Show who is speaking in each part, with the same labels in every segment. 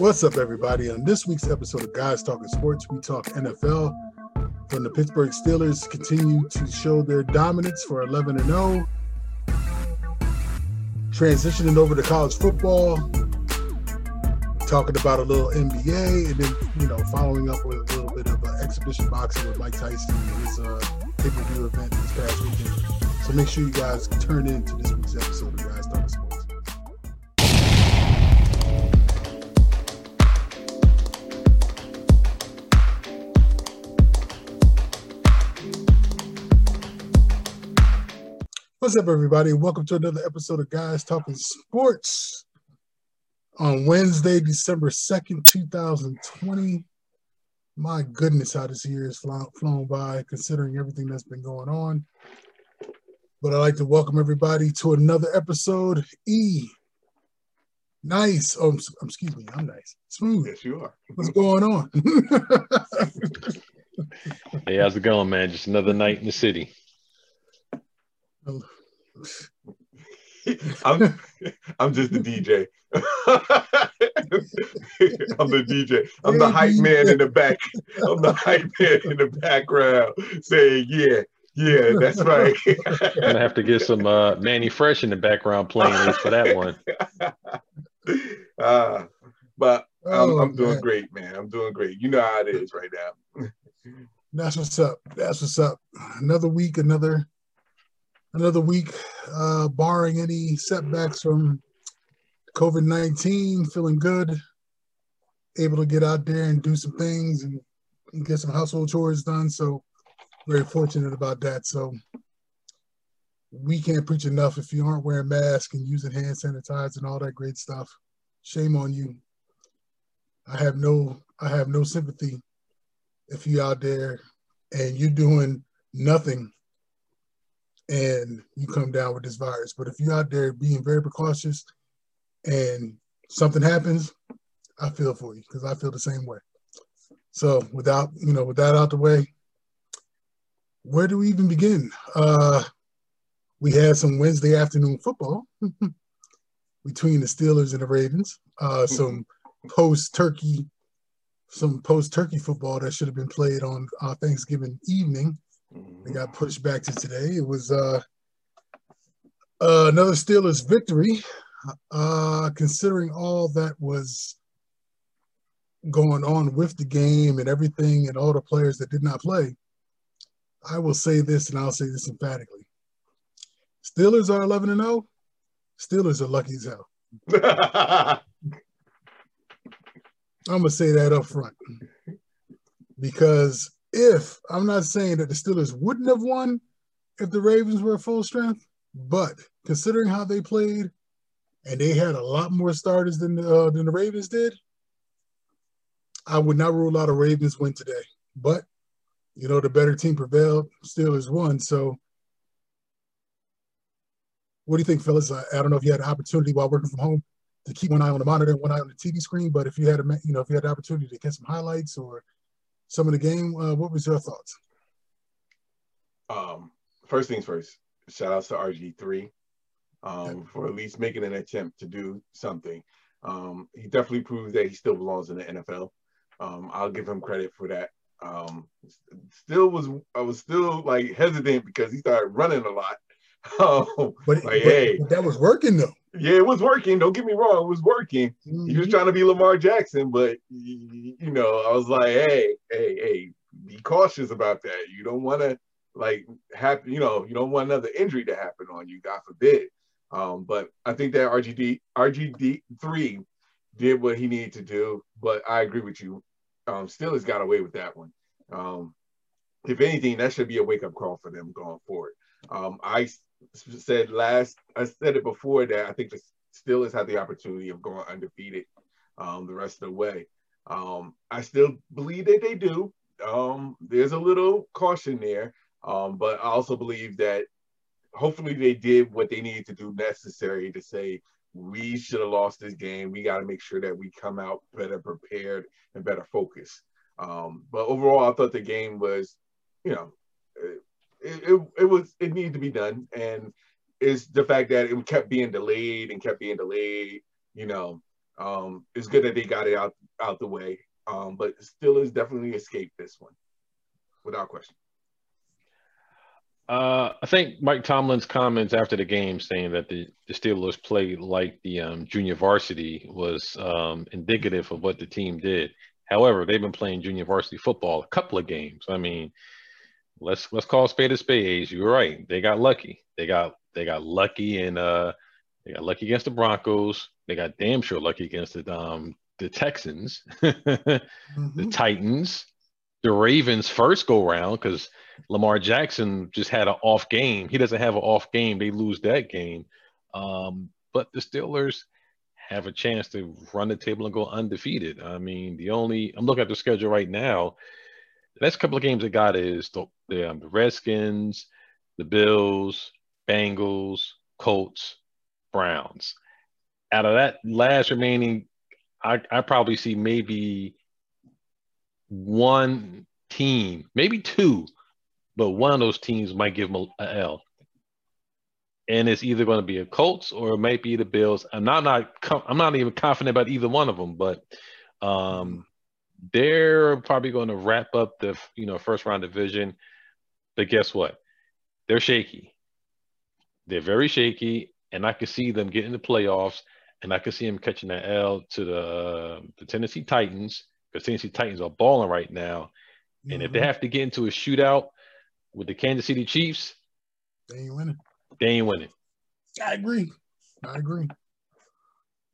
Speaker 1: What's up, everybody? On this week's episode of Guys Talking Sports, we talk NFL. When the Pittsburgh Steelers continue to show their dominance for 11 and 0. Transitioning over to college football, talking about a little NBA, and then you know following up with a little bit of uh, exhibition boxing with Mike Tyson and his uh, pay-per-view event this past weekend. So make sure you guys turn in to this week's episode of Guys What's up, everybody? Welcome to another episode of Guys Talking Sports on Wednesday, December 2nd, 2020. My goodness, how this year has flown, flown by, considering everything that's been going on. But I'd like to welcome everybody to another episode. E. Nice. Oh, excuse me. I'm nice. Smooth.
Speaker 2: Yes, you are.
Speaker 1: What's going on?
Speaker 3: hey, how's it going, man? Just another night in the city.
Speaker 2: I'm I'm just the DJ. I'm the DJ. I'm the hype man in the back. I'm the hype man in the background saying, yeah, yeah, that's right.
Speaker 3: I'm gonna have to get some uh, Mannie Fresh in the background playing for that one.
Speaker 2: Uh, but I'm, oh, I'm doing man. great, man. I'm doing great. You know how it is right now.
Speaker 1: That's what's up. That's what's up. Another week, another another week, uh, barring any setbacks from COVID 19, feeling good, able to get out there and do some things and, and, get some household chores done. So, very fortunate about that. So, we can't preach enough if you aren't wearing masks and using hand sanitizer and all that great stuff. Shame on you. I have no I have no sympathy if you out there and you're doing nothing and you come down with this virus. But if you're out there being very precautious and something happens, I feel for you because I feel the same way. So without, you know, with that out the way, where do we even begin? Uh, we had some Wednesday afternoon football between the Steelers and the Ravens. Uh, some post turkey, some post turkey football that should have been played on uh, Thanksgiving evening it got pushed back to today. It was uh, uh, another Steelers victory. Uh, considering all that was going on with the game and everything and all the players that did not play, I will say this and I'll say this emphatically. Steelers are 11 and 0. Steelers are lucky as hell. I'm going to say that up front because if I'm not saying that the Steelers wouldn't have won if the Ravens were full strength, but considering how they played, and they had a lot more starters than uh, than the Ravens did, I would not rule out a Ravens win today. But you know, the better team prevailed. Steelers won. So, what do you think, fellas? I, I don't know if you had an opportunity while working from home to keep one eye on the monitor and one eye on the TV screen, but if you had a, you know, if you had the opportunity to get some highlights or some of the game. Uh, what was your thoughts?
Speaker 2: Um, first things first, shout outs to RG3 um, for at least making an attempt to do something. Um, he definitely proved that he still belongs in the NFL. Um, I'll give him credit for that. Um, still was I was still like hesitant because he started running a lot.
Speaker 1: Um, but, like, hey, but that was working though.
Speaker 2: Yeah, it was working. Don't get me wrong, it was working. Mm-hmm. He was mm-hmm. trying to be Lamar Jackson, but you know, I was like, hey, hey, hey, be cautious about that. You don't want to like have, you know, you don't want another injury to happen on you, God forbid. Um, but I think that RGD RGD three did what he needed to do. But I agree with you. Um, still has got away with that one. Um, if anything, that should be a wake up call for them going forward. Um, I said last, I said it before that I think the Steelers had the opportunity of going undefeated um, the rest of the way. Um, I still believe that they do. Um, there's a little caution there, um, but I also believe that hopefully they did what they needed to do necessary to say we should have lost this game. We got to make sure that we come out better prepared and better focused. Um, but overall, I thought the game was, you know, it, it, was it needed to be done, and it's the fact that it kept being delayed and kept being delayed. You know, Um, it's good that they got it out out the way. Um, but Steelers definitely escaped this one, without question.
Speaker 3: Uh, I think Mike Tomlin's comments after the game saying that the, the Steelers played like the um, junior varsity was um, indicative of what the team did. However, they've been playing junior varsity football a couple of games. I mean, let's let's call spade a spade. You're right. They got lucky. They got they got lucky and uh they got lucky against the Broncos. They got damn sure lucky against the um the Texans, mm-hmm. the Titans, the Ravens first go round because Lamar Jackson just had an off game. He doesn't have an off game. They lose that game. Um, but the Steelers have a chance to run the table and go undefeated. I mean, the only I'm looking at the schedule right now. The next couple of games they got is the, the, um, the Redskins, the Bills, Bengals, Colts, Browns. Out of that last remaining, I, I probably see maybe one team, maybe two, but one of those teams might give them a L. And it's either going to be a Colts or it might be the Bills. I'm not, not I'm not even confident about either one of them, but um, they're probably going to wrap up the you know first round division. But guess what? They're shaky. They're very shaky, and I could see them getting the playoffs, and I could see them catching that L to the uh, the Tennessee Titans because Tennessee Titans are balling right now. And mm-hmm. if they mm-hmm. have to get into a shootout with the Kansas City Chiefs,
Speaker 1: they ain't winning.
Speaker 3: They ain't winning.
Speaker 1: I agree. I agree.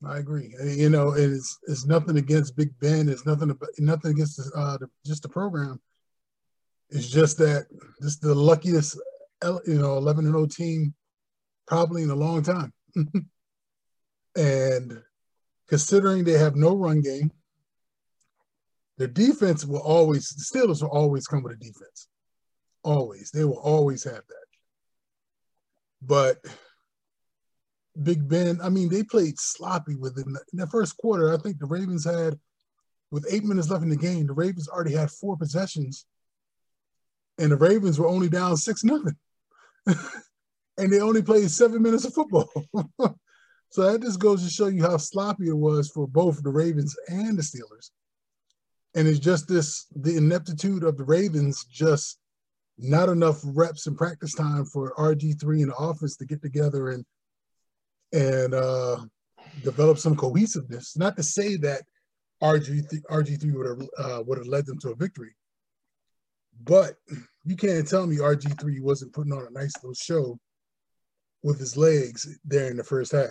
Speaker 1: I agree. You know, it's it's nothing against Big Ben. It's nothing about, nothing against the, uh, the, just the program. It's just that this is the luckiest, you know, eleven and zero oh team probably in a long time. and considering they have no run game, their defense will always, the Steelers will always come with a defense. Always. They will always have that. But Big Ben, I mean, they played sloppy within the, in the first quarter. I think the Ravens had, with eight minutes left in the game, the Ravens already had four possessions, and the Ravens were only down six nothing, and they only played seven minutes of football. so that just goes to show you how sloppy it was for both the Ravens and the Steelers and it's just this the ineptitude of the Ravens just not enough reps and practice time for RG3 and the offense to get together and and uh, develop some cohesiveness. Not to say that RG3 RG3 would have uh, would have led them to a victory, but you can't tell me RG3 wasn't putting on a nice little show with his legs there in the first half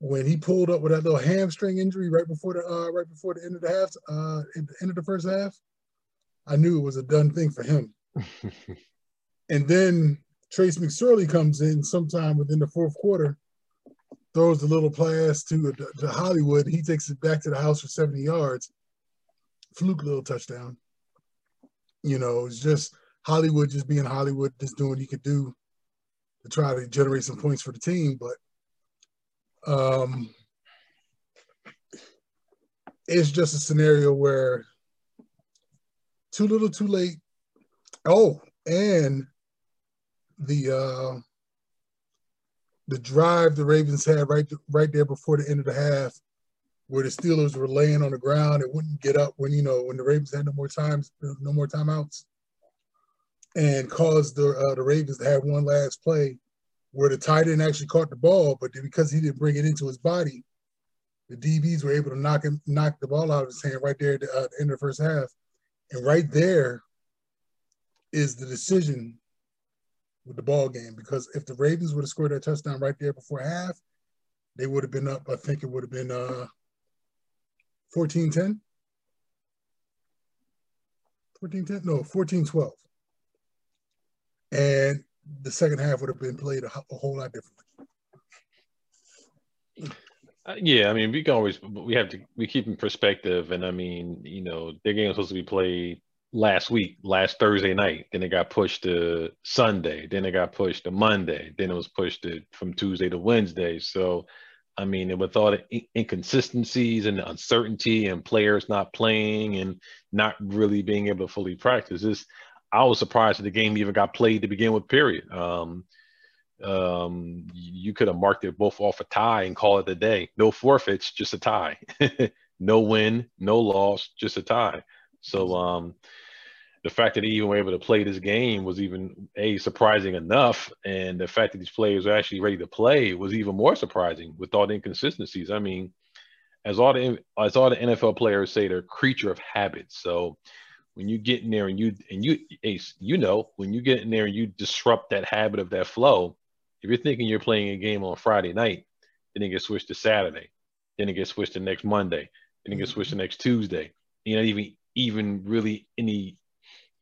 Speaker 1: when he pulled up with that little hamstring injury right before the uh, right before the end of the half, uh, at the end of the first half, I knew it was a done thing for him. and then Trace McSorley comes in sometime within the fourth quarter, throws a little pass to, to Hollywood. He takes it back to the house for 70 yards. Fluke little touchdown. You know, it's just Hollywood just being Hollywood, just doing what he could do to try to generate some points for the team. But um, it's just a scenario where too little, too late. Oh, and the uh, the drive the Ravens had right right there before the end of the half, where the Steelers were laying on the ground and wouldn't get up when you know when the Ravens had no more times, no more timeouts, and caused the uh, the Ravens to have one last play where the tight end actually caught the ball, but because he didn't bring it into his body, the DBs were able to knock him, knock the ball out of his hand right there at the, uh, end of the first half. And right there is the decision with the ball game because if the Ravens would have scored that touchdown right there before half, they would have been up. I think it would have been uh 14-10. 14-10? No, 14-12. And the second half would have been played a, a whole lot differently.
Speaker 3: Uh, yeah, I mean, we can always we have to we keep in perspective, and I mean, you know, their game was supposed to be played last week, last Thursday night. Then it got pushed to Sunday. Then it got pushed to Monday. Then it was pushed to from Tuesday to Wednesday. So, I mean, with all the inconsistencies and uncertainty and players not playing and not really being able to fully practice, this I was surprised that the game even got played to begin with. Period. Um, Um, you could have marked it both off a tie and call it a day. No forfeits, just a tie. no win, no loss, just a tie. So um, the fact that he even were able to play this game was even a surprising enough, and the fact that these players are actually ready to play was even more surprising with all the inconsistencies. I mean, as all the as all the NFL players say, they're creature of habits. So when you get in there and you and you Ace, you know, when you get in there and you disrupt that habit of that flow, if you're thinking you're playing a game on Friday night, then it gets switched to Saturday, then it gets switched to next Monday, then it gets switched to next Tuesday. You know, even even really any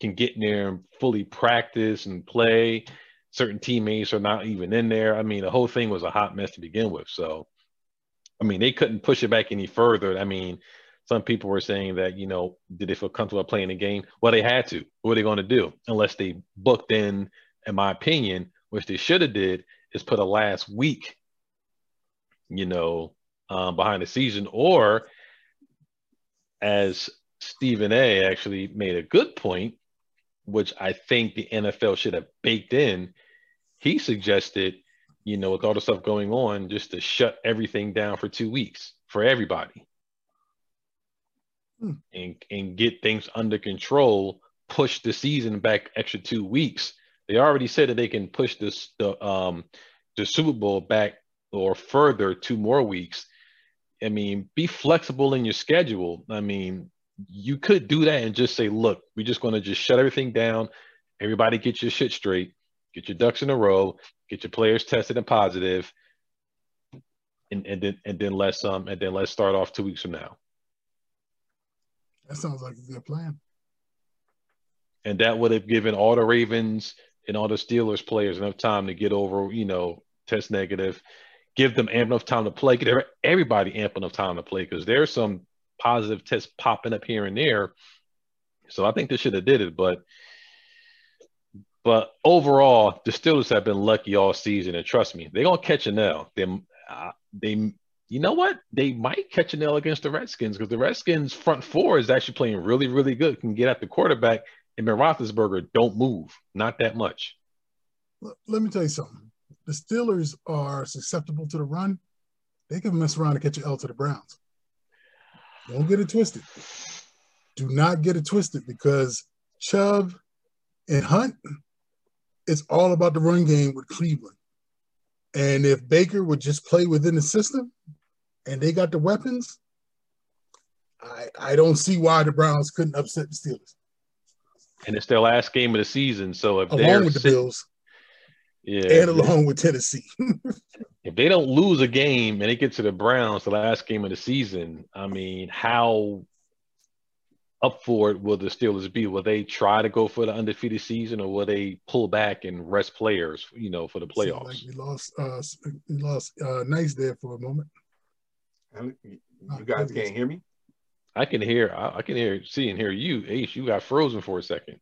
Speaker 3: can get in there and fully practice and play. Certain teammates are not even in there. I mean, the whole thing was a hot mess to begin with. So, I mean, they couldn't push it back any further. I mean, some people were saying that, you know, did they feel comfortable playing the game? Well, they had to. What are they going to do? Unless they booked in, in my opinion, which they should have did, is put a last week, you know, um, behind the season, or as Stephen A. actually made a good point, which I think the NFL should have baked in. He suggested, you know, with all the stuff going on, just to shut everything down for two weeks for everybody. Hmm. And and get things under control, push the season back extra two weeks. They already said that they can push this the um the Super Bowl back or further two more weeks. I mean, be flexible in your schedule. I mean, you could do that and just say, look, we're just going to just shut everything down. Everybody get your shit straight, get your ducks in a row, get your players tested and positive, and, and then and then let's um and then let's start off two weeks from now.
Speaker 1: That sounds like a good plan.
Speaker 3: And that would have given all the Ravens and all the Steelers players enough time to get over, you know, test negative, give them ample enough time to play, give everybody ample enough time to play because there's some positive tests popping up here and there. So I think they should have did it, but but overall, the Steelers have been lucky all season, and trust me, they're gonna catch a nail. They, uh, they, you know what? They might catch a nail against the Redskins because the Redskins front four is actually playing really, really good. Can get at the quarterback, and Ben Roethlisberger don't move, not that much.
Speaker 1: Let me tell you something. The Steelers are susceptible to the run. They can mess around and catch an L to the Browns. Don't get it twisted. Do not get it twisted because Chubb and Hunt, it's all about the run game with Cleveland. And if Baker would just play within the system and they got the weapons, I, I don't see why the Browns couldn't upset the Steelers.
Speaker 3: And it's their last game of the season. So if
Speaker 1: along
Speaker 3: they're
Speaker 1: with the Bills, yeah, and along with Tennessee.
Speaker 3: if they don't lose a game and they get to the Browns, the last game of the season, I mean, how up for it will the Steelers be? Will they try to go for the undefeated season, or will they pull back and rest players, you know, for the playoffs?
Speaker 1: Like we lost, uh, we lost uh, nice there for a moment.
Speaker 2: You guys can't hear me.
Speaker 3: I can hear. I, I can hear, see, and hear you. Ace, you got frozen for a second.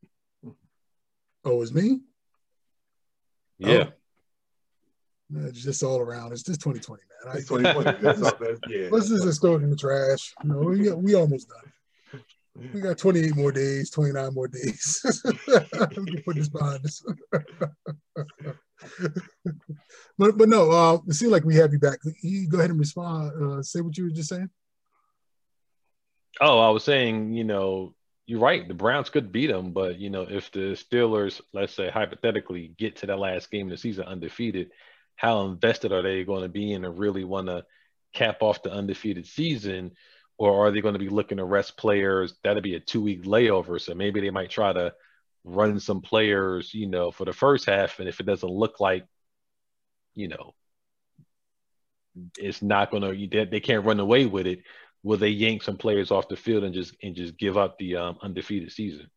Speaker 1: Oh, it's me.
Speaker 3: Yeah.
Speaker 1: Oh. It's just all around. It's just 2020,
Speaker 2: man. It's 2020. That's all, that's, yeah.
Speaker 1: Let's just throw it in the trash. You know, we, got, we almost done. We got 28 more days, 29 more days. we can put this behind us. but but no, uh, it seems like we have you back. You go ahead and respond. Uh, say what you were just saying.
Speaker 3: Oh, I was saying, you know, you're right. The Browns could beat them, but you know, if the Steelers, let's say hypothetically, get to that last game of the season undefeated, how invested are they going to be in and really want to cap off the undefeated season? Or are they going to be looking to rest players? That'd be a two week layover. So maybe they might try to run some players, you know, for the first half. And if it doesn't look like, you know, it's not going to, they can't run away with it will they yank some players off the field and just and just give up the um, undefeated season?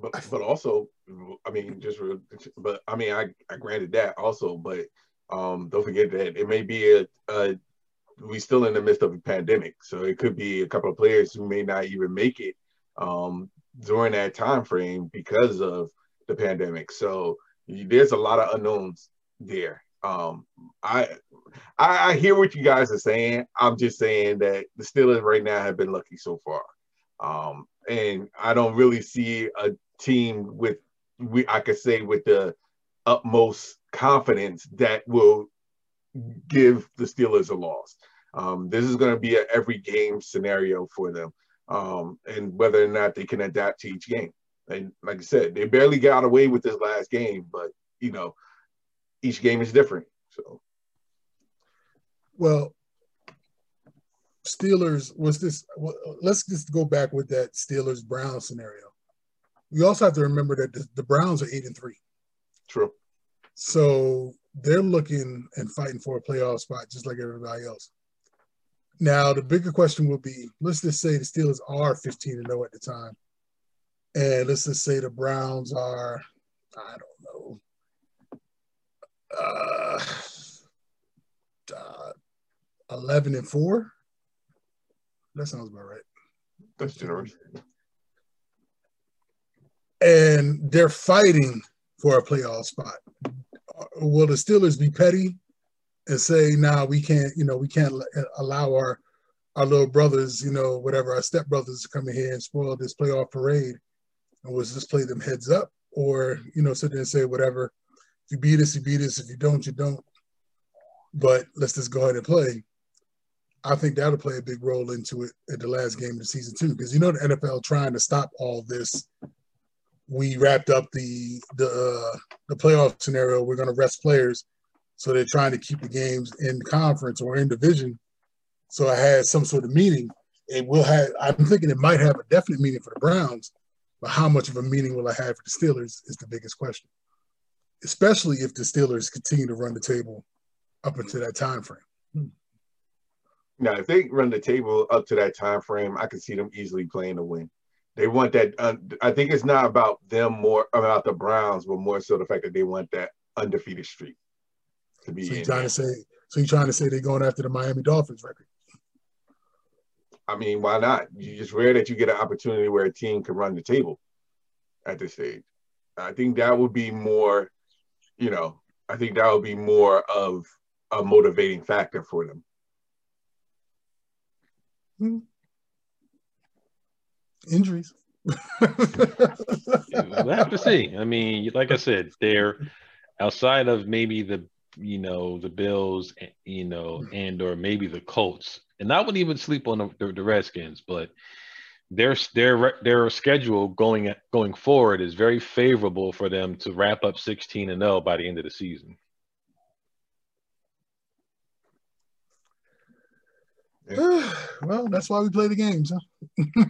Speaker 2: But but also, I mean, just but I mean, I I granted that also, but um, don't forget that it may be a, a we still in the midst of a pandemic, so it could be a couple of players who may not even make it um, during that time frame because of the pandemic. So there's a lot of unknowns there. Um, I, I, I hear what you guys are saying. I'm just saying that the Steelers right now have been lucky so far, um, and I don't really see a team with we I could say with the utmost confidence that will give the Steelers a loss. Um, this is going to be an every game scenario for them, um, and whether or not they can adapt to each game. And like I said, they barely got away with this last game, but you know, each game is different. So,
Speaker 1: well, Steelers was this. Well, let's just go back with that Steelers Brown scenario. We also have to remember that the, the Browns are eight and three.
Speaker 2: True.
Speaker 1: So they're looking and fighting for a playoff spot just like everybody else. Now the bigger question will be: Let's just say the Steelers are fifteen and zero at the time, and let's just say the Browns are, I don't know, uh, uh, eleven and four. That sounds about right.
Speaker 2: That's generous.
Speaker 1: And they're fighting for a playoff spot. Uh, will the Steelers be petty and say, "Nah, we can't. You know, we can't uh, allow our our little brothers, you know, whatever our stepbrothers to come in here and spoil this playoff parade, and we'll just play them heads up, or you know, sit there and say whatever. If you beat us, you beat us. If you don't, you don't. But let's just go ahead and play. I think that'll play a big role into it at the last game of the season too, because you know the NFL trying to stop all this. We wrapped up the the uh, the playoff scenario. We're going to rest players, so they're trying to keep the games in conference or in division. So it has some sort of meaning. It will have. I'm thinking it might have a definite meaning for the Browns, but how much of a meaning will it have for the Steelers is the biggest question. Especially if the Steelers continue to run the table up until that time frame.
Speaker 2: Now, if they run the table up to that time frame, I can see them easily playing to win. They want that. Uh, I think it's not about them more about the Browns, but more so the fact that they want that undefeated streak
Speaker 1: to be. So you're trying to say? So you're trying to say they're going after the Miami Dolphins record?
Speaker 2: I mean, why not? You just rare that you get an opportunity where a team can run the table at this stage. I think that would be more, you know, I think that would be more of a motivating factor for them.
Speaker 1: Hmm. Injuries.
Speaker 3: we'll have to see. I mean, like I said, they're outside of maybe the you know the Bills, you know, and or maybe the Colts, and I wouldn't even sleep on the, the Redskins, but their their their schedule going going forward is very favorable for them to wrap up 16 and 0 by the end of the season.
Speaker 1: well, that's why we play the games, huh?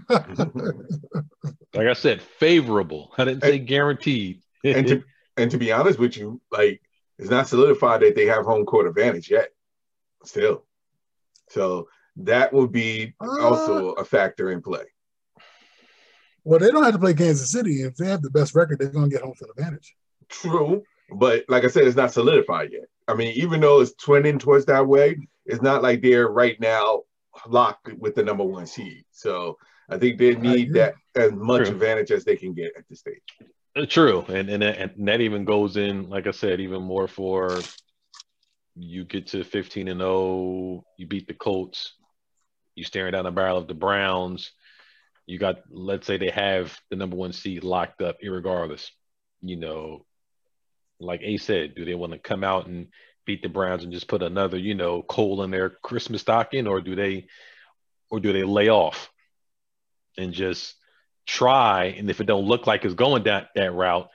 Speaker 3: like I said, favorable. I didn't say and, guaranteed.
Speaker 2: and to and to be honest with you, like it's not solidified that they have home court advantage yet. Still, so that would be uh, also a factor in play.
Speaker 1: Well, they don't have to play Kansas City. If they have the best record, they're going to get home field advantage.
Speaker 2: True, but like I said, it's not solidified yet. I mean, even though it's trending towards that way, it's not like they're right now locked with the number one seed. So I think they need that as much True. advantage as they can get at this stage.
Speaker 3: Uh, true, and and that, and that even goes in, like I said, even more for you get to 15 and 0, you beat the Colts, you staring down the barrel of the Browns. You got, let's say they have the number one seed locked up, irregardless. You know, like A said, do they want to come out and beat the Browns and just put another, you know, coal in their Christmas stocking, or do they, or do they lay off and just try? And if it don't look like it's going that that route,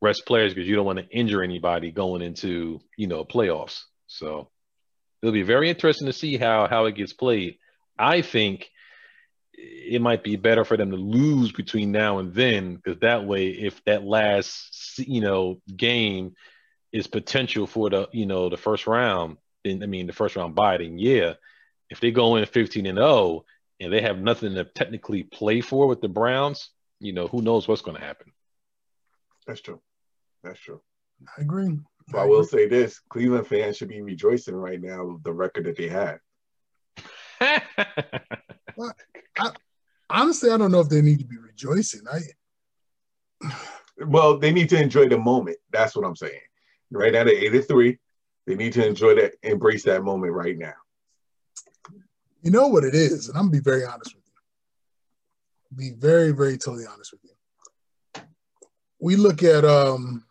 Speaker 3: rest players because you don't want to injure anybody going into, you know, playoffs. So it'll be very interesting to see how how it gets played. I think it might be better for them to lose between now and then because that way, if that last you know game is potential for the you know the first round, then I mean the first round bye, then yeah, if they go in 15 and 0 and they have nothing to technically play for with the Browns, you know who knows what's going to happen.
Speaker 2: That's true. That's true.
Speaker 1: I agree.
Speaker 2: But I, I will say this: Cleveland fans should be rejoicing right now with the record that they have.
Speaker 1: well, I, honestly, I don't know if they need to be rejoicing. I
Speaker 2: well, they need to enjoy the moment. That's what I'm saying. Right now, they're 83. They need to enjoy that, embrace that moment right now.
Speaker 1: You know what it is, and I'm gonna be very honest with you. Be very, very totally honest with you. We look at um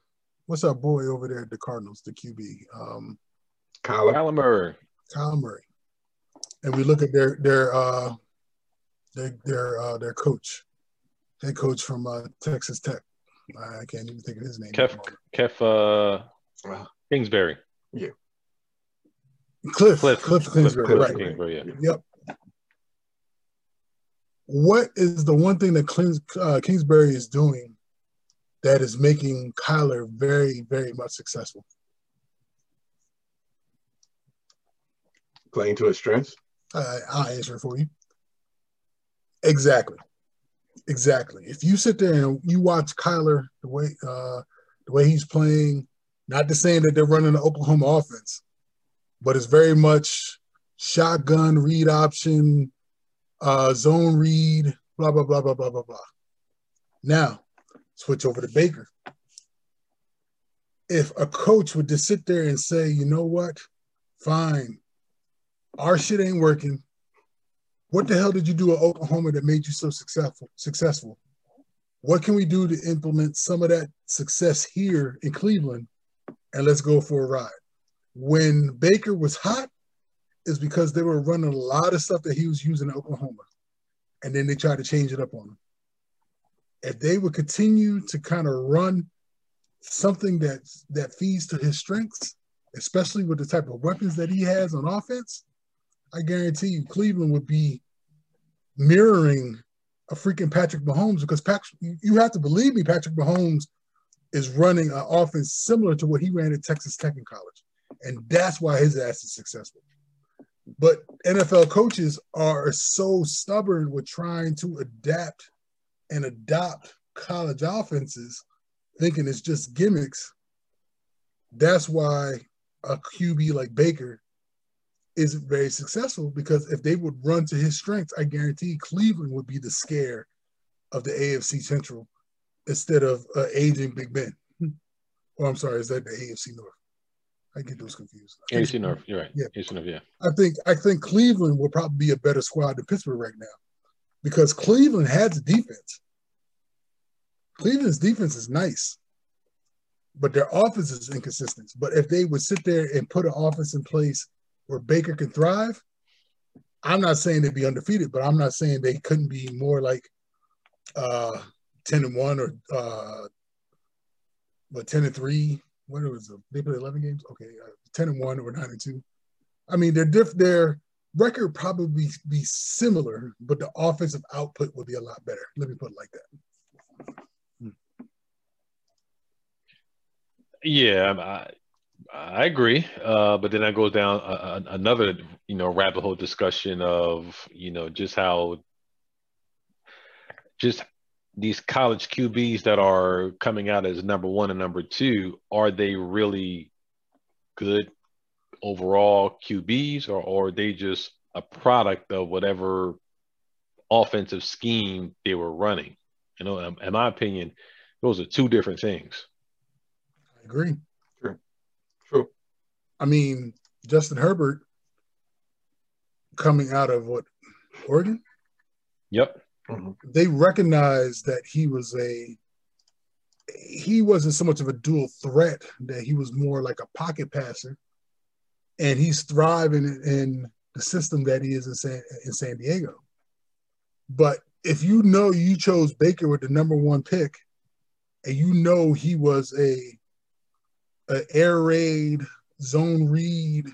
Speaker 1: what's our boy over there at the Cardinals, the QB? Um,
Speaker 2: Kyler.
Speaker 3: Kyler Murray.
Speaker 1: Kyler Murray. And we look at their their uh their their uh their coach, head coach from uh, Texas Tech. I can't even think of his name.
Speaker 3: Kev Kev uh,
Speaker 2: Wow.
Speaker 3: Kingsbury.
Speaker 1: Cliff,
Speaker 3: Cliff.
Speaker 1: Cliff, Kingsbury,
Speaker 2: Cliff
Speaker 1: right.
Speaker 3: Kingsbury, yeah.
Speaker 1: Yep. What is the one thing that Kings, uh, Kingsbury is doing that is making Kyler very, very much successful?
Speaker 2: Playing to his strengths.
Speaker 1: Uh, I'll answer it for you. Exactly. Exactly. If you sit there and you watch Kyler the way uh, the way he's playing, not to saying that they're running the Oklahoma offense, but it's very much shotgun read option, uh, zone read, blah blah blah blah blah blah blah. Now, switch over to Baker. If a coach would just sit there and say, you know what, fine, our shit ain't working. What the hell did you do at Oklahoma that made you so successful? Successful. What can we do to implement some of that success here in Cleveland? And let's go for a ride. When Baker was hot, is because they were running a lot of stuff that he was using in Oklahoma, and then they tried to change it up on him. If they would continue to kind of run something that that feeds to his strengths, especially with the type of weapons that he has on offense, I guarantee you Cleveland would be mirroring a freaking Patrick Mahomes because Patrick, you have to believe me, Patrick Mahomes is running an offense similar to what he ran at Texas Tech in college. And that's why his ass is successful. But NFL coaches are so stubborn with trying to adapt and adopt college offenses, thinking it's just gimmicks. That's why a QB like Baker isn't very successful because if they would run to his strengths, I guarantee Cleveland would be the scare of the AFC Central instead of uh, aging Big Ben. Or I'm sorry, is that the AFC North? I get those confused.
Speaker 3: AFC North. You're right.
Speaker 1: Yeah.
Speaker 3: AFC North. Yeah.
Speaker 1: I think I think Cleveland will probably be a better squad than Pittsburgh right now because Cleveland has a defense. Cleveland's defense is nice, but their offense is inconsistent. But if they would sit there and put an offense in place where Baker can thrive, I'm not saying they'd be undefeated, but I'm not saying they couldn't be more like uh, 10 and 1 or uh, what 10 and 3. What it was? They played 11 games? Okay, uh, 10 and 1 or 9 and 2. I mean, their diff their record probably be similar, but the offensive output would be a lot better. Let me put it like that.
Speaker 3: Yeah, I, I agree. Uh, but then I go down a, a, another, you know, rabbit hole discussion of, you know, just how, just these college QBs that are coming out as number one and number two, are they really good overall QBs or, or are they just a product of whatever offensive scheme they were running? You know, in, in my opinion, those are two different things.
Speaker 1: I agree.
Speaker 2: True. True.
Speaker 1: I mean, Justin Herbert coming out of what Oregon,
Speaker 3: Yep. Mm-hmm.
Speaker 1: they recognized that he was a he wasn't so much of a dual threat that he was more like a pocket passer. And he's thriving in, in the system that he is in San, in San Diego. But if you know you chose Baker with the number one pick and you know he was a, a air raid zone read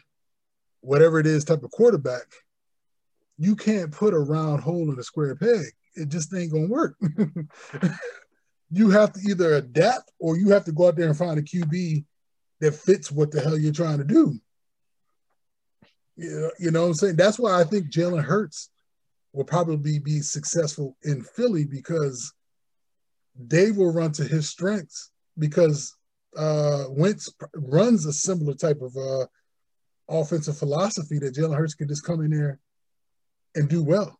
Speaker 1: whatever it is type of quarterback you can't put a round hole in a square peg it just ain't gonna work. you have to either adapt or you have to go out there and find a QB that fits what the hell you're trying to do. You know, you know what I'm saying? That's why I think Jalen Hurts will probably be successful in Philly because they will run to his strengths because uh Wentz runs a similar type of uh offensive philosophy that Jalen Hurts can just come in there and do well.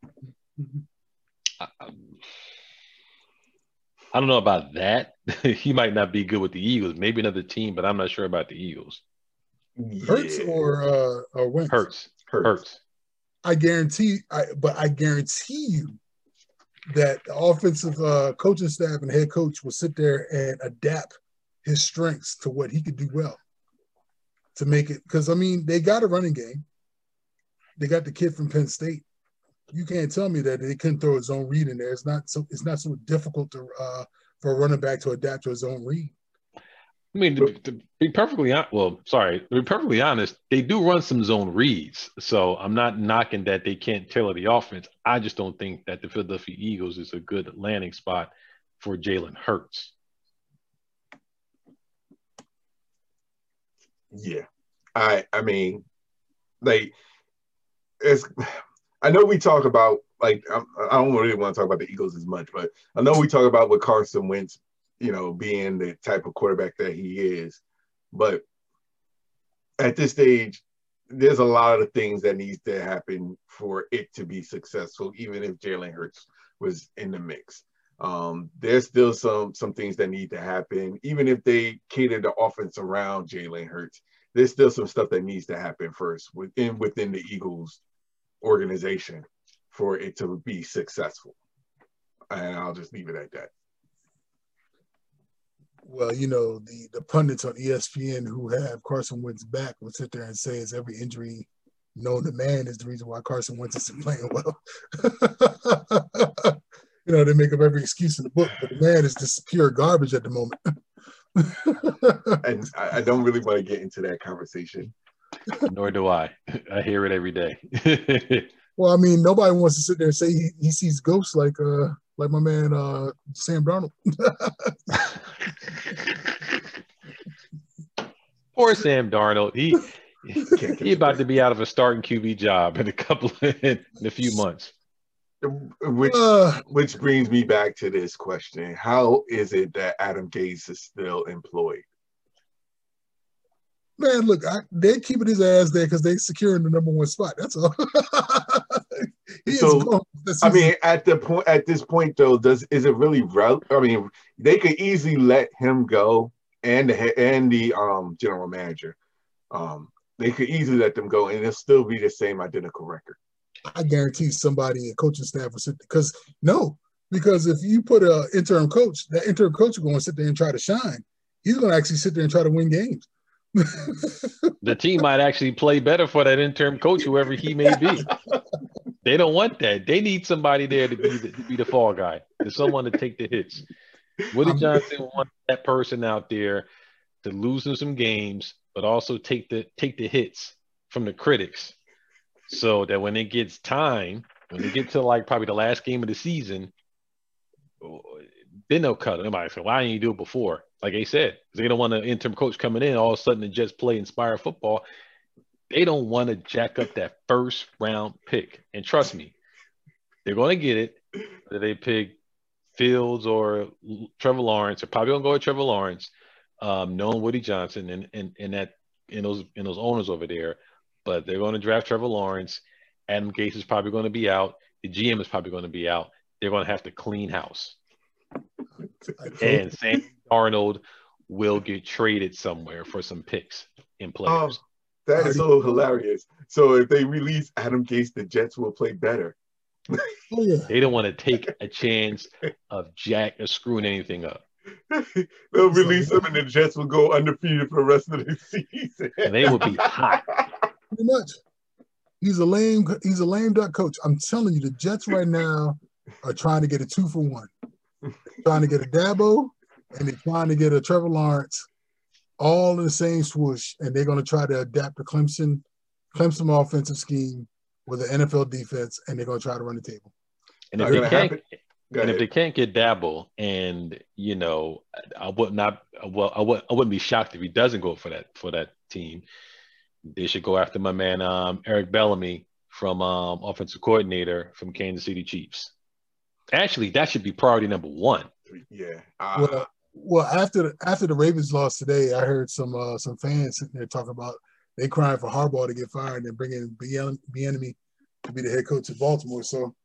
Speaker 3: I don't know about that. he might not be good with the Eagles. Maybe another team, but I'm not sure about the Eagles.
Speaker 1: Hurts
Speaker 2: Yeah.
Speaker 1: or uh or Wentz?
Speaker 3: Hurts.
Speaker 2: Hurts.
Speaker 3: Hurts.
Speaker 1: I guarantee I but I guarantee you that the offensive uh coaching staff and head coach will sit there and adapt his strengths to what he could do well to make it. Because I mean, they got a running game. They got the kid from Penn State. You can't tell me that they couldn't throw zone read in there. It's not so. It's not so difficult to uh, for a running back to adapt to zone read.
Speaker 3: I mean, to, to be perfectly honest, well, sorry, to be perfectly honest, they do run some zone reads. So I'm not knocking that they can't tailor the offense. I just don't think that the Philadelphia Eagles is a good landing spot for Jalen Hurts.
Speaker 2: Yeah, I I mean, like, it's. I know we talk about like I, I don't really want to talk about the Eagles as much, but I know we talk about what Carson Wentz you know, being the type of quarterback that he is. But at this stage, there's a lot of things that needs to happen for it to be successful, even if Jalen Hurts was in the mix. Um, there's still some some things that need to happen, even if they cater the offense around Jalen Hurts. There's still some stuff that needs to happen first within within the Eagles organization for it to be successful. And I'll just leave it at that
Speaker 1: well, you know, the the pundits on ESPN who have Carson Wentz back will sit there and say it's every injury known to man is the reason why Carson Wentz isn't playing well. you know, they make up every excuse in the book, but the man is just pure garbage at the moment.
Speaker 2: and I, I don't really want to get into that conversation.
Speaker 3: Nor do I. I hear it every day.
Speaker 1: well, I mean, nobody wants to sit there and say he, he sees ghosts like uh like my man uh, Sam Darnold.
Speaker 3: Poor Sam Darnold. He he about to be out of a starting QB job in a couple of, in a few months.
Speaker 2: Which uh, which brings me back to this question: How is it that Adam Gase is still employed?
Speaker 1: Man, look, I, they're keeping his ass there because they're securing the number one spot. That's all.
Speaker 2: so, I mean, at the point, at this point, though, does is it really? relevant? I mean, they could easily let him go, and the and the um general manager, um, they could easily let them go, and it'll still be the same identical record.
Speaker 1: I guarantee somebody in coaching staff will sit because no, because if you put an interim coach, that interim coach is going to sit there and try to shine. He's going to actually sit there and try to win games.
Speaker 3: the team might actually play better for that interim coach, whoever he may be. They don't want that. They need somebody there to be the, to be the fall guy, to someone to take the hits. Woody um, Johnson wants that person out there to lose them some games, but also take the take the hits from the critics, so that when it gets time, when they get to like probably the last game of the season, oh, then they'll cut. Nobody say, "Why didn't you do it before?" Like they said, they don't want an interim coach coming in. All of a sudden, the just play inspired football. They don't want to jack up that first round pick. And trust me, they're going to get it. Whether they pick Fields or Trevor Lawrence, they're probably going to go with Trevor Lawrence, um, knowing Woody Johnson and, and, and that and those and those owners over there. But they're going to draft Trevor Lawrence. Adam Gase is probably going to be out. The GM is probably going to be out. They're going to have to clean house. and Sam Darnold will get traded somewhere for some picks in players. Um,
Speaker 2: that is so hilarious. So if they release Adam Gase, the Jets will play better.
Speaker 3: oh. They don't want to take a chance of Jack or screwing anything up.
Speaker 2: They'll release him and the Jets will go undefeated for the rest of the season.
Speaker 3: and they will be hot.
Speaker 1: Pretty much. He's a lame, he's a lame duck coach. I'm telling you, the Jets right now are trying to get a two for one. Trying to get a Dabo and they're trying to get a Trevor Lawrence all in the same swoosh, and they're going to try to adapt the Clemson Clemson offensive scheme with the NFL defense, and they're going to try to run the table.
Speaker 3: And if they can't, and if they can't get Dabo, and you know, I would not, well, I would, I wouldn't be shocked if he doesn't go for that for that team. They should go after my man um, Eric Bieniemy from um, offensive coordinator from Kansas City Chiefs. Actually, that should be priority number one.
Speaker 2: Yeah. Uh,
Speaker 1: well, well, after the, after the Ravens lost today, I heard some uh, some fans sitting there talking about they crying for Harbaugh to get fired and bring in Bieniemy to be the head coach of Baltimore. So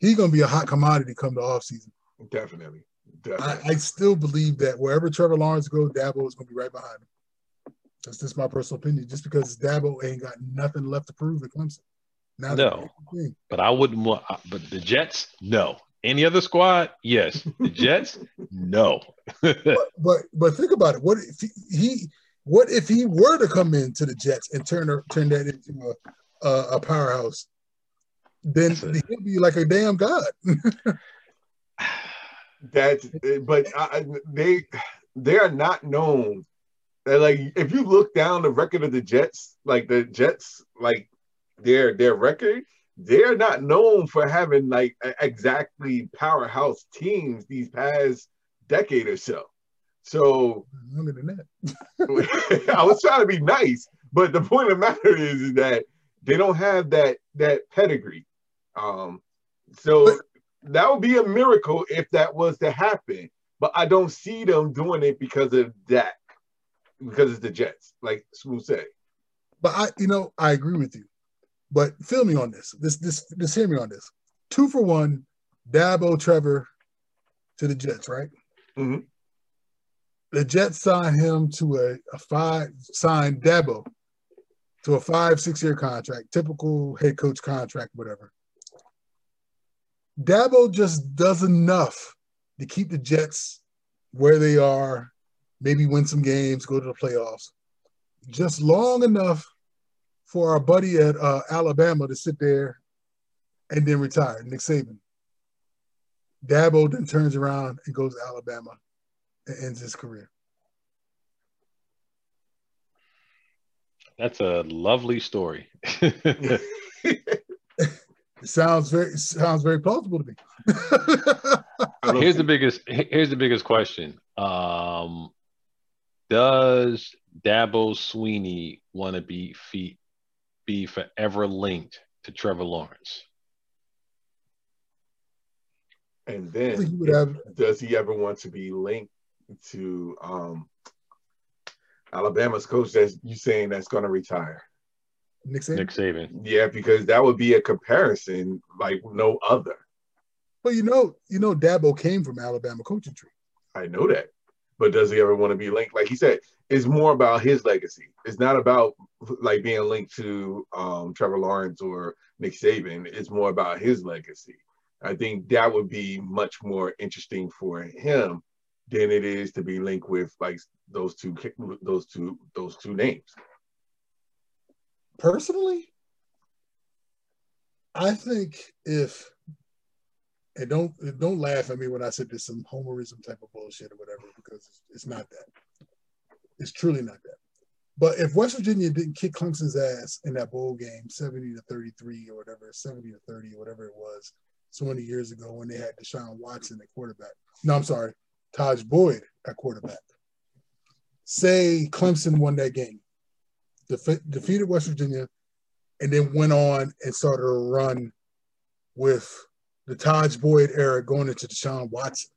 Speaker 1: he's going to be a hot commodity come the offseason.
Speaker 2: Definitely. Definitely.
Speaker 1: I, I, still believe that wherever Trevor Lawrence goes, Dabo is going to be right behind him. That's just my personal opinion. Just because Dabo ain't got nothing left to prove at Clemson.
Speaker 3: Now no, but I wouldn't want. But the Jets, no, Any other squad? Yes. The Jets? no.
Speaker 1: but, but but think about it. What if he, he what if he were to come into the Jets and turn turn that into a a, a powerhouse? Then he'd be like a damn god.
Speaker 2: That's but I, they they are not known. They're like if you look down the record of the Jets, like the Jets, like their their record, they're not known for having like exactly powerhouse teams these past decade or so. So
Speaker 1: longer than
Speaker 2: that. I was trying to be nice, but the point of the matter is, is that they don't have that that pedigree. Um, so but, that would be a miracle if that was to happen. But I don't see them doing it because of that, because it's the Jets, like Smooth said.
Speaker 1: But I, you know, I agree with you. But feel me on this. This, this, just hear me on this. Two for one, Dabo Trevor to the Jets, right?
Speaker 2: Mm-hmm.
Speaker 1: The Jets signed him to a, a five, signed Dabo to a five, six year contract, typical head coach contract, whatever. Dabo just does enough to keep the Jets where they are, maybe win some games, go to the playoffs, just long enough for our buddy at uh, Alabama to sit there and then retire, Nick Saban. Dabo then turns around and goes to Alabama and ends his career.
Speaker 3: That's a lovely story.
Speaker 1: It sounds very sounds very plausible to me.
Speaker 3: here's the biggest here's the biggest question. Um, does Dabo Swinney want to be feet be forever linked to Trevor Lawrence?
Speaker 2: And then he have, does he ever want to be linked to um, Alabama's coach that you saying that's going to retire?
Speaker 1: Nick Saban?
Speaker 3: Nick Saban.
Speaker 2: Yeah, because that would be a comparison like no other.
Speaker 1: Well, you know, you know, Dabo came from Alabama coaching tree.
Speaker 2: I know that, but does he ever want to be linked? Like he said, it's more about his legacy. It's not about like being linked to um, Trevor Lawrence or Nick Saban. It's more about his legacy. I think that would be much more interesting for him than it is to be linked with like those two those two those two names
Speaker 1: personally, I think if and don't don't laugh at me when I said there's some homerism type of bullshit or whatever because it's, it's not that. It's truly not that. But if West Virginia didn't kick Clemson's ass in that bowl game, 70 to 33 or whatever, 70 to 30 or whatever it was, so many years ago when they had Deshaun Watson at quarterback. No, I'm sorry, Tajh Boyd at quarterback. Say Clemson won that game defeated West Virginia, and then went on and started a run with the Tajh Boyd era going into Deshaun Watson.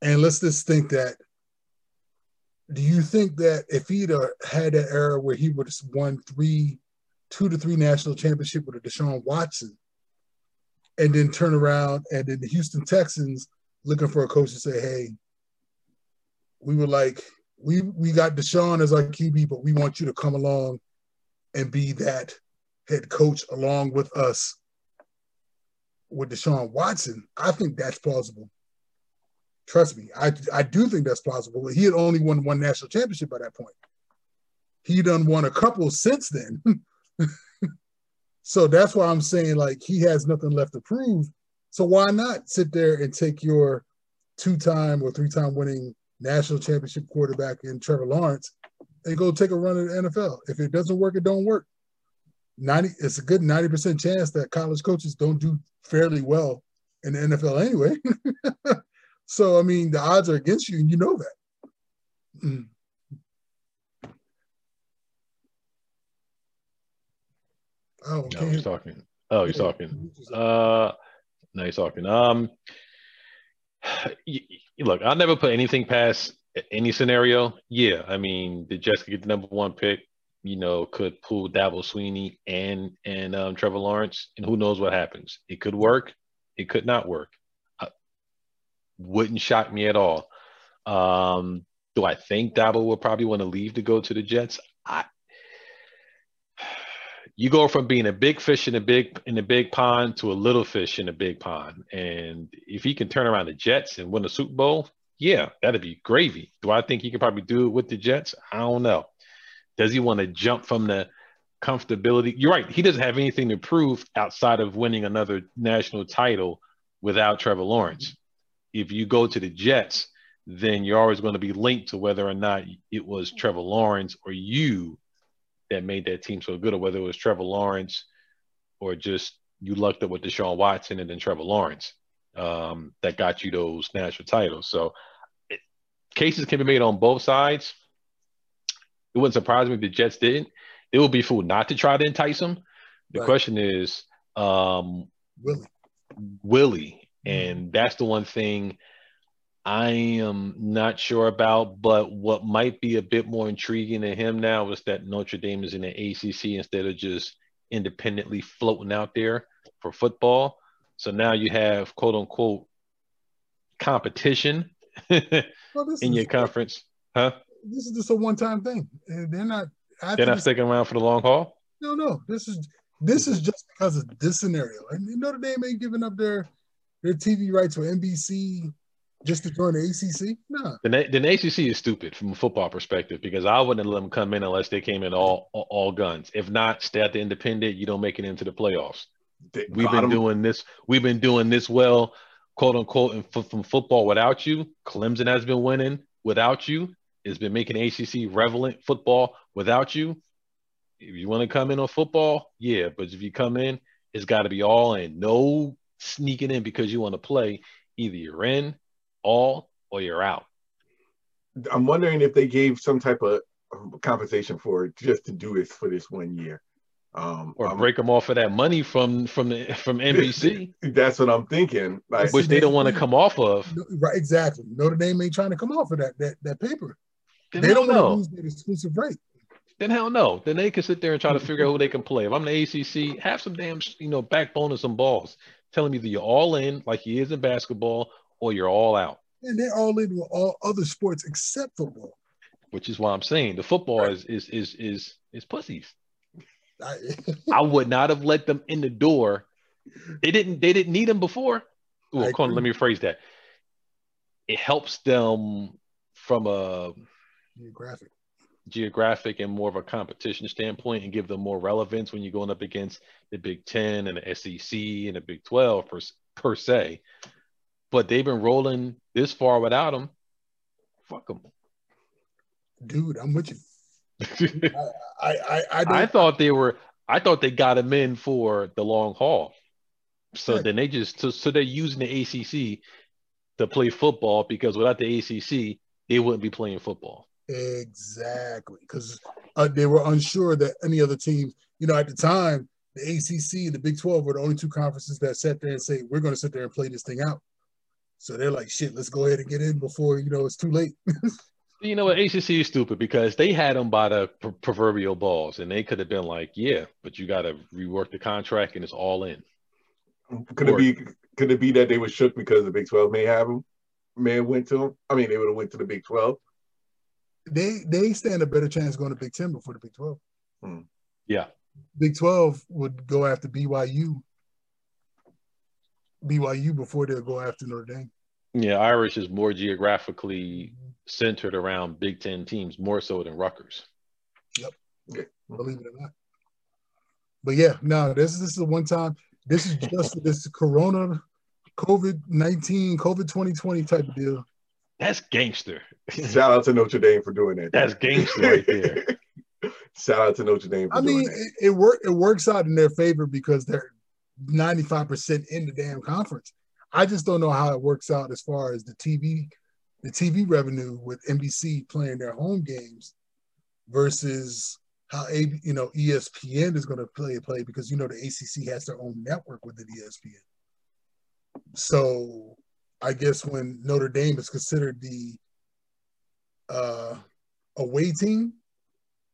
Speaker 1: And let's just think that. Do you think that if he'd had that era where he would have won three, two to three national championship with a Deshaun Watson, and then turn around and then the Houston Texans looking for a coach to say, "Hey, we would like we we got Deshaun as our QB, but we want you to come along and be that head coach along with us with Deshaun Watson. I think that's plausible. Trust me, I I do think that's plausible. He had only won one national championship by that point. He done won a couple since then. so that's why I'm saying like he has nothing left to prove. So why not sit there and take your two-time or three-time winning national championship quarterback in Trevor Lawrence and go take a run at the NFL. If it doesn't work, it don't work. 90 it's a good 90% chance that college coaches don't do fairly well in the NFL anyway. so I mean the odds are against you and you know that. Mm.
Speaker 3: Oh, no, he's talking. Oh, he's talking. Uh, no, he's talking. Um, look, I'll never put anything past any scenario. Yeah, I mean, the Jets could get the number one pick. You know, could pull Dabo Swinney and and um, Trevor Lawrence, and who knows what happens. It could work. It could not work. Uh, wouldn't shock me at all. Um, do I think Dabo will probably want to leave to go to the Jets? I you go from being a big fish in a big in a big pond to a little fish in a big pond. And if he can turn around the Jets and win the Super Bowl, yeah, that'd be gravy. Do I think he could probably do it with the Jets? I don't know. Does he want to jump from the comfortability? You're right. He doesn't have anything to prove outside of winning another national title without Trevor Lawrence. If you go to the Jets, then you're always going to be linked to whether or not it was Trevor Lawrence or you that made that team so good, or whether it was Trevor Lawrence or just you lucked up with Deshaun Watson and then Trevor Lawrence um, that got you those national titles. So it, cases can be made on both sides. It wouldn't surprise me if the Jets didn't. It would be fool not to try to entice them. The right. question is, um,
Speaker 1: Willie.
Speaker 3: Willie, and that's the one thing I am not sure about, but what might be a bit more intriguing to him now is that Notre Dame is in the ACC instead of just independently floating out there for football. So now you have quote unquote competition well, in your conference, huh?
Speaker 1: This is just a one-time thing. They're not.
Speaker 3: I They're not sticking around for the long haul.
Speaker 1: No, no. This is this is just because of this scenario. And Notre Dame ain't giving up their their TV rights for NBC just to join the ACC? No.
Speaker 3: The, the ACC is stupid from a football perspective because I wouldn't let them come in unless they came in all all guns. If not, stay at the independent. You don't make it into the playoffs. They we've been them. doing this. We've been doing this well, quote unquote, in, from football without you. Clemson has been winning without you. It's been making ACC relevant football without you. If you want to come in on football, yeah, but if you come in, it's got to be all in. No sneaking in because you want to play. Either you're in all or you're out.
Speaker 2: I'm wondering if they gave some type of compensation for it just to do this for this one year.
Speaker 3: Um, or break them off of that money from from the, from NBC.
Speaker 2: That's what I'm thinking.
Speaker 3: Like, which they don't want to come off of.
Speaker 1: Right, exactly. Notre Dame ain't trying to come off of that that, that paper. Then they don't know. lose that exclusive rate.
Speaker 3: Then hell no. Then they can sit there and try to figure out who they can play. If I'm the ACC, have some damn you know backbone and some balls. Telling me that you're all in like he is in basketball, or you're all out.
Speaker 1: And they're all in with all other sports except football.
Speaker 3: Which is why I'm saying the football right. is is is is is pussies. I, I would not have let them in the door. They didn't they didn't need them before. Well, on, let me phrase that. It helps them from a
Speaker 1: geographic
Speaker 3: geographic and more of a competition standpoint and give them more relevance when you're going up against the Big Ten and the SEC and the Big 12 per, per se but they've been rolling this far without them. Fuck them,
Speaker 1: dude. I'm with you. I, I, I,
Speaker 3: I, thought they were. I thought they got them in for the long haul. So right. then they just so, so they're using the ACC to play football because without the ACC, they wouldn't be playing football.
Speaker 1: Exactly, because uh, they were unsure that any other teams. You know, at the time, the ACC and the Big Twelve were the only two conferences that sat there and say, "We're going to sit there and play this thing out." So they're like, shit, let's go ahead and get in before, you know, it's too late.
Speaker 3: you know what? ACC is stupid because they had them by the proverbial balls and they could have been like, yeah, but you got to rework the contract and it's all in.
Speaker 2: Could or, it be, could it be that they were shook because the Big 12 may have them, may have went to them? I mean, they would have went to the Big 12.
Speaker 1: They, they stand a better chance going to Big 10 before the Big 12.
Speaker 3: Hmm. Yeah.
Speaker 1: Big 12 would go after BYU BYU before they'll go after Notre Dame.
Speaker 3: Yeah, Irish is more geographically centered around Big Ten teams, more so than Rutgers.
Speaker 1: Yep. Okay. Believe it or not. But yeah, no, this, this is a one time. This is just this Corona, COVID 19, COVID 2020 type of deal.
Speaker 3: That's gangster.
Speaker 2: Shout out to Notre Dame for doing that.
Speaker 3: That's gangster right there.
Speaker 2: Shout out to Notre Dame. I mean,
Speaker 1: it, it work it works out in their favor because they're 95% in the damn conference. I just don't know how it works out as far as the TV, the TV revenue with NBC playing their home games versus how a you know ESPN is going to play a play because you know the ACC has their own network within ESPN. So I guess when Notre Dame is considered the uh, away team,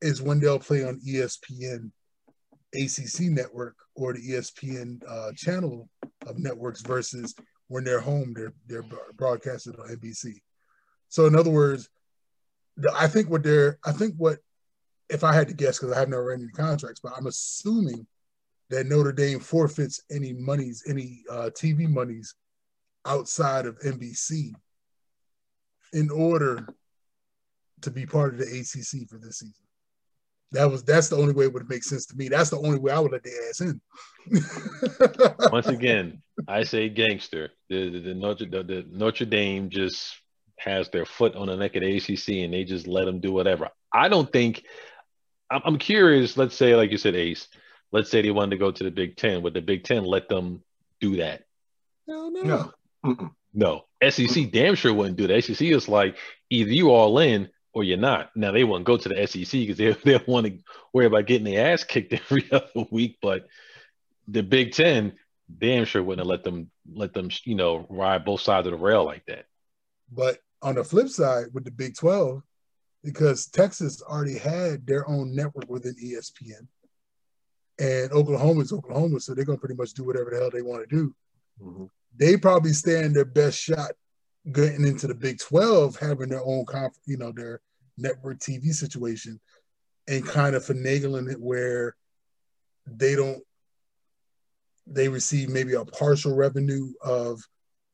Speaker 1: is when they'll play on ESPN ACC network or the ESPN uh, channel of networks versus when they're home, they're they're broadcasted on NBC. So in other words, I think what they're I think what if I had to guess, because I have never read any contracts, but I'm assuming that Notre Dame forfeits any monies, any uh, TV monies outside of NBC in order to be part of the ACC for this season. That was that's the only way it would make sense to me. That's the only way I would let the ass in.
Speaker 3: Once again, I say gangster. The, the, the Notre the, the Notre Dame just has their foot on the neck of the ACC and they just let them do whatever. I don't think. I'm, I'm curious. Let's say, like you said, Ace. Let's say they wanted to go to the Big Ten. Would the Big Ten let them do that?
Speaker 1: no. No.
Speaker 2: No.
Speaker 3: No. SEC damn sure wouldn't do that. SEC is like either you all in or you're not. Now they wouldn't go to the SEC because they they want to worry about getting their ass kicked every other week. But the Big Ten damn sure wouldn't let them let them you know ride both sides of the rail like that.
Speaker 1: But on the flip side, with the Big 12, because Texas already had their own network within ESPN, and Oklahoma is Oklahoma, so they're gonna pretty much do whatever the hell they want to do.
Speaker 2: Mhm.
Speaker 1: They probably stand their best shot getting into the Big 12, having their own conf, you know, their network TV situation, and kind of finagling it where they don't they receive maybe a partial revenue of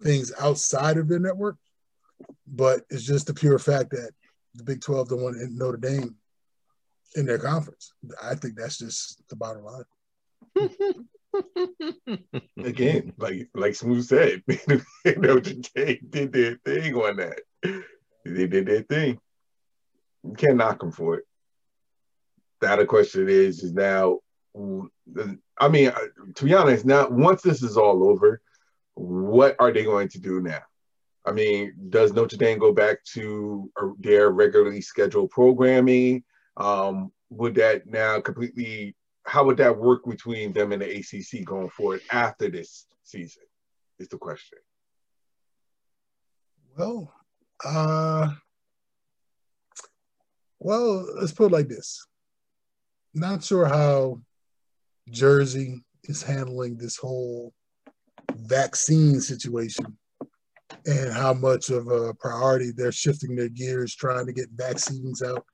Speaker 1: things outside of their network, but it's just the pure fact that the Big 12 don't want Notre Dame in their conference. I think that's just the bottom line.
Speaker 2: Again, like like Smooth said, Notre Dame did their thing on that. They did their thing. You can't knock them for it. The other question is, is now, I mean, uh, to be honest, now once this is all over, what are they going to do now? I mean, does Notre Dame go back to uh, their regularly scheduled programming? Um, would that now completely how would that work between them and the ACC going forward after this season? Is the question.
Speaker 1: Well, uh, well, let's put it like this. Not sure how Jersey is handling this whole vaccine situation and how much of a priority they're shifting their gears trying to get vaccines out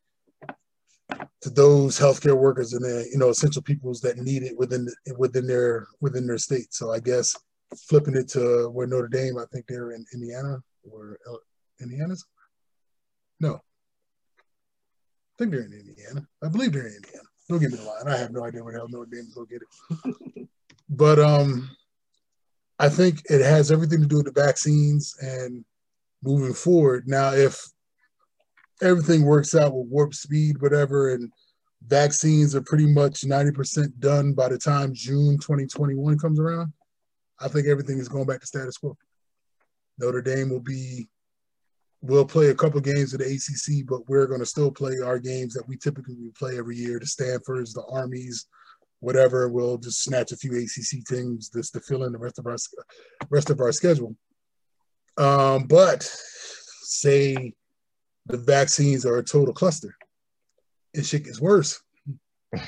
Speaker 1: to those healthcare workers and the you know essential peoples that need it within within their within their state. So I guess flipping it to where Notre Dame, I think they're in Indiana or Indiana's. No, I think they're in Indiana. I believe they're in Indiana. Don't give me the line. I have no idea where the hell Notre Dame is going to get it. but um, I think it has everything to do with the vaccines and moving forward. Now, if everything works out with warp speed, whatever, and vaccines are pretty much 90% done by the time June 2021 comes around, I think everything is going back to status quo. Notre Dame will be, we'll play a couple games of the ACC, but we're going to still play our games that we typically play every year the Stanfords, the Armies, whatever. We'll just snatch a few ACC teams just to fill in the rest of our rest of our schedule. Um, but say the vaccines are a total cluster. And shit gets worse.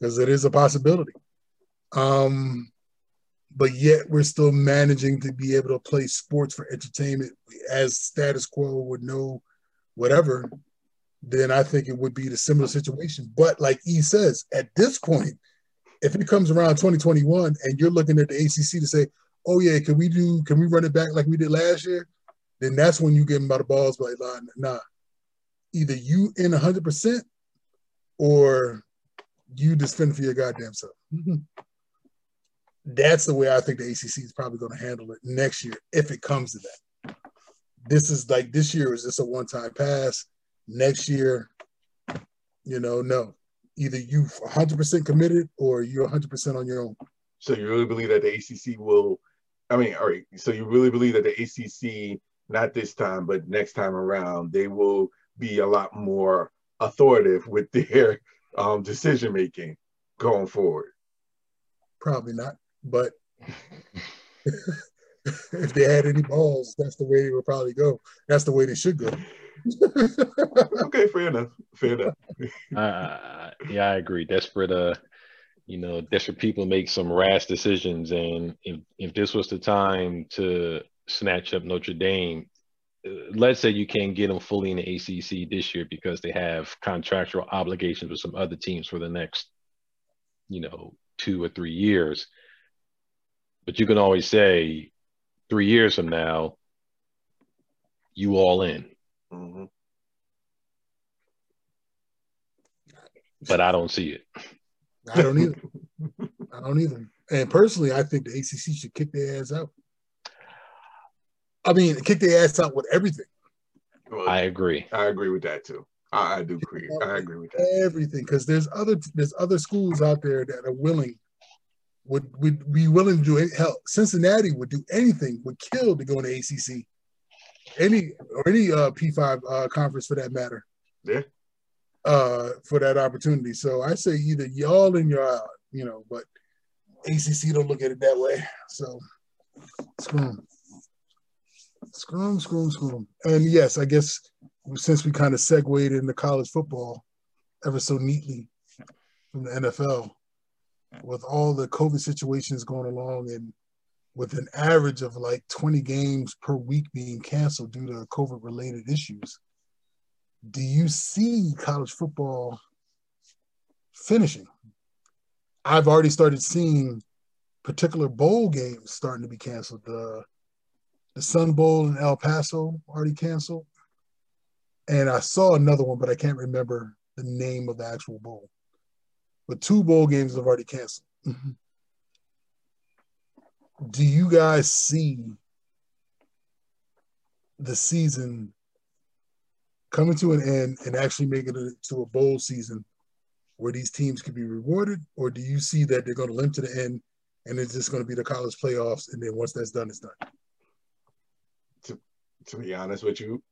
Speaker 1: Because it is a possibility. Um, but yet we're still managing to be able to play sports for entertainment as status quo would know whatever, then I think it would be the similar situation. But like E says, at this point, if it comes around 2021 and you're looking at the ACC to say, oh yeah, can we do, can we run it back like we did last year? Then that's when you get them by the balls like, nah, either you in 100% or you just fend for your goddamn self. that's the way I think the ACC is probably going to handle it next year if it comes to that. This is like this year is just a one time pass. Next year, you know, no. Either you 100% committed or you're 100% on your own.
Speaker 2: So you really believe that the ACC will? I mean, all right. So you really believe that the ACC not this time, but next time around, they will be a lot more authoritative with their um, decision making going forward.
Speaker 1: Probably not, but if they had any balls, that's the way it would probably go. That's the way they should go.
Speaker 2: okay, fair enough. Fair enough.
Speaker 3: uh, yeah, I agree. Desperate, uh, you know, desperate people make some rash decisions, and if if this was the time to snatch up Notre Dame, let's say you can't get them fully in the ACC this year because they have contractual obligations with some other teams for the next, you know, two or three years. But you can always say, three years from now, you all in. Mm-hmm. But I don't see it.
Speaker 1: I don't either. I don't either. And personally, I think the ACC should kick their ass out. I mean, kick their ass out with everything.
Speaker 3: Well, I agree.
Speaker 2: I agree with that too. I, I do agree. I agree with that.
Speaker 1: Everything, because there's other there's other schools out there that are willing would would be willing to do it. Hell, Cincinnati would do anything, would kill to go in the ACC, any or any uh, P5 uh, conference for that matter.
Speaker 2: Yeah.
Speaker 1: Uh, for that opportunity. So I say either y'all in your out, you know, but ACC don't look at it that way. So screw them. Them, screw them. And yes, I guess since we kind of segued into college football ever so neatly from the NFL, with all the COVID situations going along and with an average of like 20 games per week being canceled due to COVID related issues, do you see college football finishing? I've already started seeing particular bowl games starting to be canceled. The the Sun Bowl in El Paso already canceled. And I saw another one, but I can't remember the name of the actual bowl. But two bowl games have already canceled. Mm-hmm. Do you guys see the season coming to an end and actually making it to a bowl season where these teams can be rewarded, or do you see that they're going to limp to the end and it's just going to be the college playoffs, and then once that's done, it's done?
Speaker 2: To, be honest with you,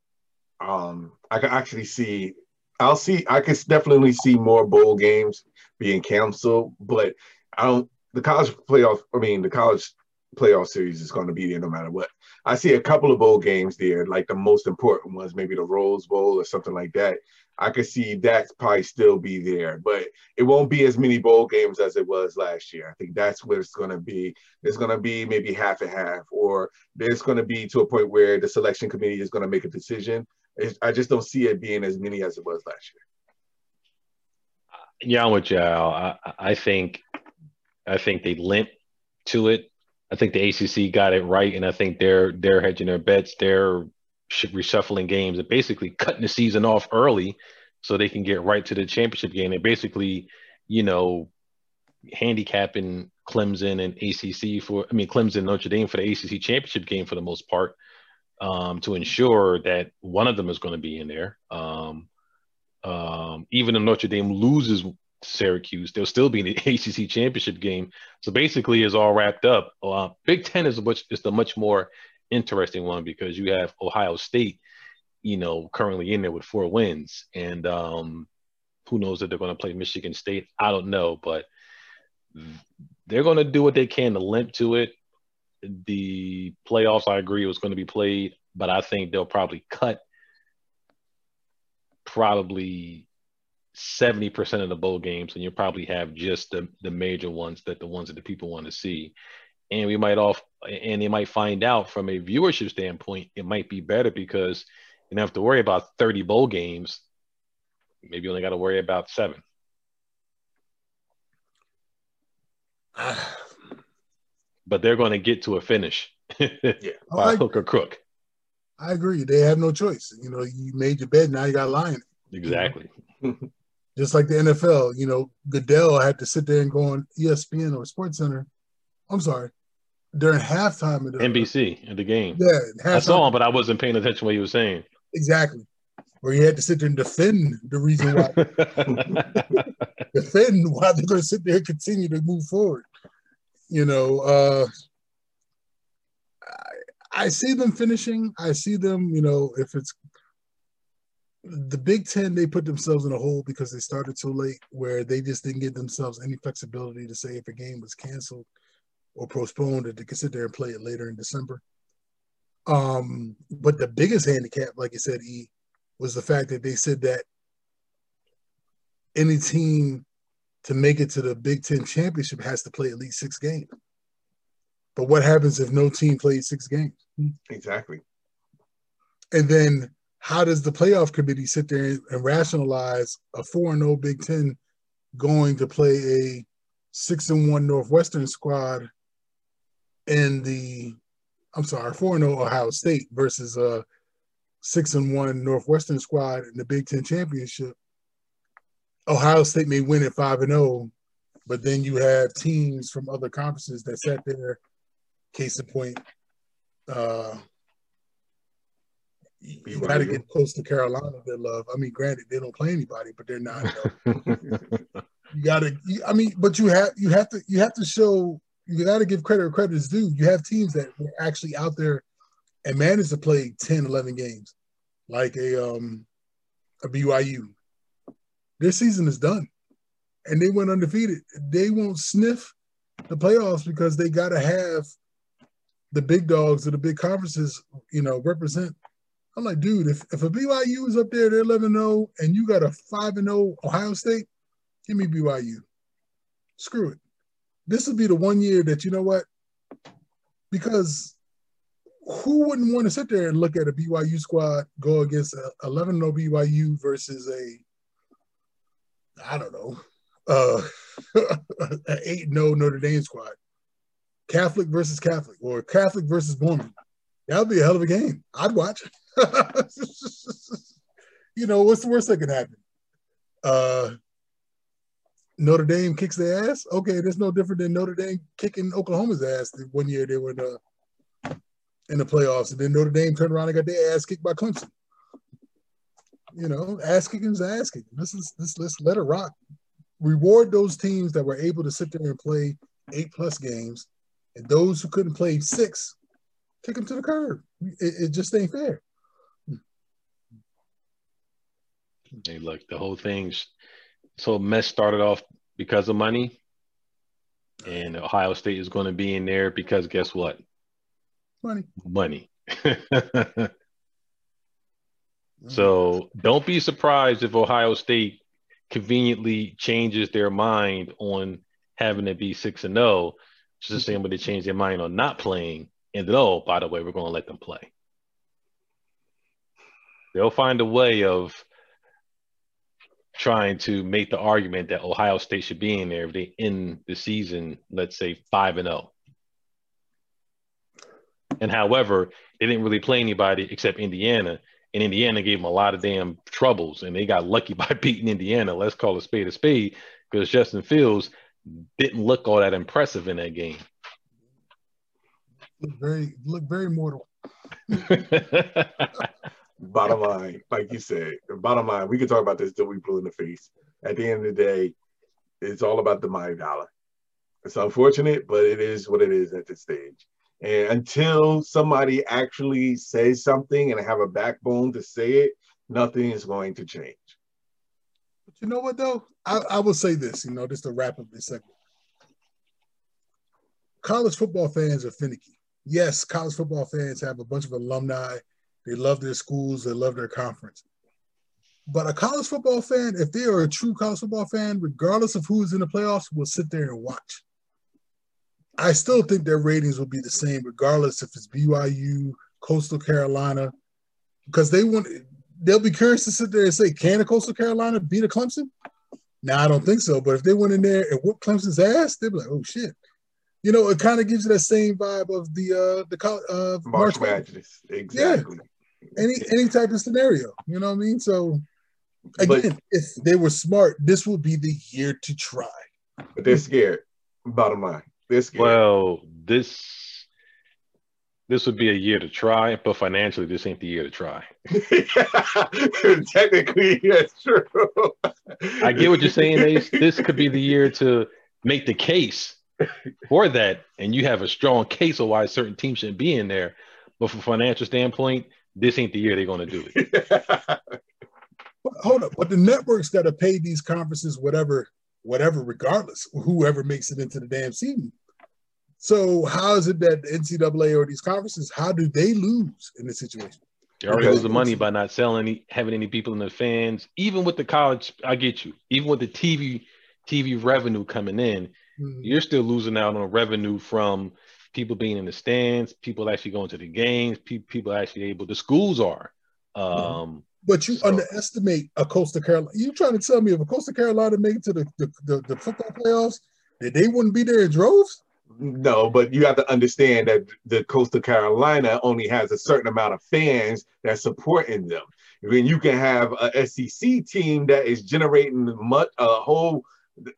Speaker 2: um, I can actually see. I'll see. I can definitely see more bowl games being canceled, but I don't. The college playoff. I mean, the college playoff series is going to be there no matter what. I see a couple of bowl games there, like the most important ones, maybe the Rose Bowl or something like that. I could see that probably still be there, but it won't be as many bowl games as it was last year. I think that's where it's going to be. There's going to be maybe half and half, or there's going to be to a point where the selection committee is going to make a decision. I just don't see it being as many as it was last year.
Speaker 3: Uh, yeah, I'm with you. I, I think, I think they limp to it. I think the ACC got it right, and I think they're they're hedging their bets. They're reshuffling games and basically cutting the season off early so they can get right to the championship game. And basically, you know, handicapping Clemson and ACC for, I mean, Clemson Notre Dame for the ACC championship game for the most part um, to ensure that one of them is going to be in there. Um, um, even if Notre Dame loses Syracuse, they'll still be in the ACC championship game. So basically, it's all wrapped up. Uh, Big Ten is much is the much more interesting one because you have Ohio State, you know, currently in there with four wins, and um, who knows if they're going to play Michigan State? I don't know, but they're going to do what they can to limp to it. The playoffs, I agree, was going to be played, but I think they'll probably cut probably 70% of the bowl games, and you'll probably have just the, the major ones that the ones that the people want to see and we might off and they might find out from a viewership standpoint it might be better because you don't have to worry about 30 bowl games. Maybe you only got to worry about seven. But they're going to get to a finish. Yeah. Oh, by I, hook or crook.
Speaker 1: I agree. They have no choice. You know you made your bed now you got to lie in
Speaker 3: exactly.
Speaker 1: Just like the nfl you know goodell had to sit there and go on espn or sports center I'm sorry, during halftime of the
Speaker 3: NBC in the game.
Speaker 1: Yeah,
Speaker 3: I saw him, but I wasn't paying attention to what he was saying.
Speaker 1: Exactly, where he had to sit there and defend the reason why, defend why they're going to sit there and continue to move forward. You know, uh, I, I see them finishing. I see them. You know, if it's the Big Ten, they put themselves in a hole because they started so late, where they just didn't give themselves any flexibility to say if a game was canceled or postponed it, they could sit there and play it later in December. Um, but the biggest handicap, like you said, E, was the fact that they said that any team to make it to the Big Ten championship has to play at least six games. But what happens if no team plays six games?
Speaker 2: Exactly.
Speaker 1: And then how does the playoff committee sit there and rationalize a 4 0 Big Ten going to play a 6 and 1 Northwestern squad in the, I'm sorry, 4 0 Ohio State versus a 6 and 1 Northwestern squad in the Big Ten championship? Ohio State may win at 5 and 0, but then you have teams from other conferences that sat there. Case in point, uh, you got to get Coastal Carolina. They love. I mean, granted, they don't play anybody, but they're not. you got to. I mean, but you have you have to you have to show. You got to give credit where credit is due. You have teams that were actually out there and managed to play 10, 11 games, like a um a BYU. Their season is done, and they went undefeated. They won't sniff the playoffs because they got to have the big dogs of the big conferences, you know, represent I'm like, dude, if, if a BYU is up there, they're 11 0, and you got a 5 0 Ohio State, give me BYU. Screw it. This would be the one year that, you know what? Because who wouldn't want to sit there and look at a BYU squad go against a 11 0 BYU versus a, I don't know, uh, an 8 0 Notre Dame squad? Catholic versus Catholic or Catholic versus Mormon. That would be a hell of a game. I'd watch. you know, what's the worst that could happen? Uh, Notre Dame kicks their ass. Okay, that's no different than Notre Dame kicking Oklahoma's ass. The one year they were in the in the playoffs, and then Notre Dame turned around and got their ass kicked by Clemson. You know, ass kicking is ass kicking. This is this. Let's let it rock. Reward those teams that were able to sit there and play eight plus games, and those who couldn't play six, kick them to the curb. It, it just ain't fair.
Speaker 3: Hey, look, the whole thing's so mess started off because of money, and Ohio State is going to be in there because guess what?
Speaker 1: Money.
Speaker 3: Money. so mm-hmm. don't be surprised if Ohio State conveniently changes their mind on having to be six and zero. Oh, just the same way they change their mind on not playing, and then oh, by the way, we're going to let them play. They'll find a way of trying to make the argument that Ohio State should be in there if they end the season, let's say five and zero. Oh. And however, they didn't really play anybody except Indiana, and Indiana gave them a lot of damn troubles, and they got lucky by beating Indiana. Let's call a spade a spade, because Justin Fields didn't look all that impressive in that game.
Speaker 1: Look very, look very mortal.
Speaker 2: bottom line, like you said, bottom line, we can talk about this till we blue in the face. At the end of the day, it's all about the money dollar. It's unfortunate, but it is what it is at this stage. And until somebody actually says something and have a backbone to say it, nothing is going to change.
Speaker 1: But you know what though? I, I will say this, you know, just to wrap up this segment. College football fans are finicky. Yes, college football fans have a bunch of alumni they love their schools. They love their conference. But a college football fan, if they are a true college football fan, regardless of who's in the playoffs, will sit there and watch. I still think their ratings will be the same, regardless if it's BYU, Coastal Carolina, because they want. They'll be curious to sit there and say, "Can a Coastal Carolina beat a Clemson?" Now I don't think so. But if they went in there and whooped Clemson's ass, they'd be like, "Oh shit!" You know, it kind of gives you that same vibe of the uh the uh,
Speaker 2: March, March Madness. Exactly. Yeah
Speaker 1: any any type of scenario. You know what I mean? So again, but, if they were smart, this would be the year to try.
Speaker 2: But they're scared. Bottom line, they're scared.
Speaker 3: Well, this this would be a year to try, but financially, this ain't the year to try.
Speaker 2: Technically, that's true.
Speaker 3: I get what you're saying, Ace. This could be the year to make the case for that, and you have a strong case of why certain teams shouldn't be in there. But from a financial standpoint, this ain't the year they're going to do it.
Speaker 1: Hold up, but the networks got to pay these conferences whatever, whatever, regardless, whoever makes it into the damn season. So how is it that the NCAA or these conferences, how do they lose in this situation?
Speaker 3: They already lose the money by not selling any, having any people in the fans. Even with the college, I get you. Even with the TV, TV revenue coming in, mm-hmm. you're still losing out on revenue from people being in the stands, people actually going to the games, pe- people actually able. The schools are Um,
Speaker 1: but you so, underestimate a Coastal Carolina. You trying to tell me if a Coastal Carolina made it to the, the, the, the football playoffs, that they wouldn't be there in droves?
Speaker 2: No, but you have to understand that the Coastal Carolina only has a certain amount of fans that's supporting them. I mean, you can have a SEC team that is generating much, a whole.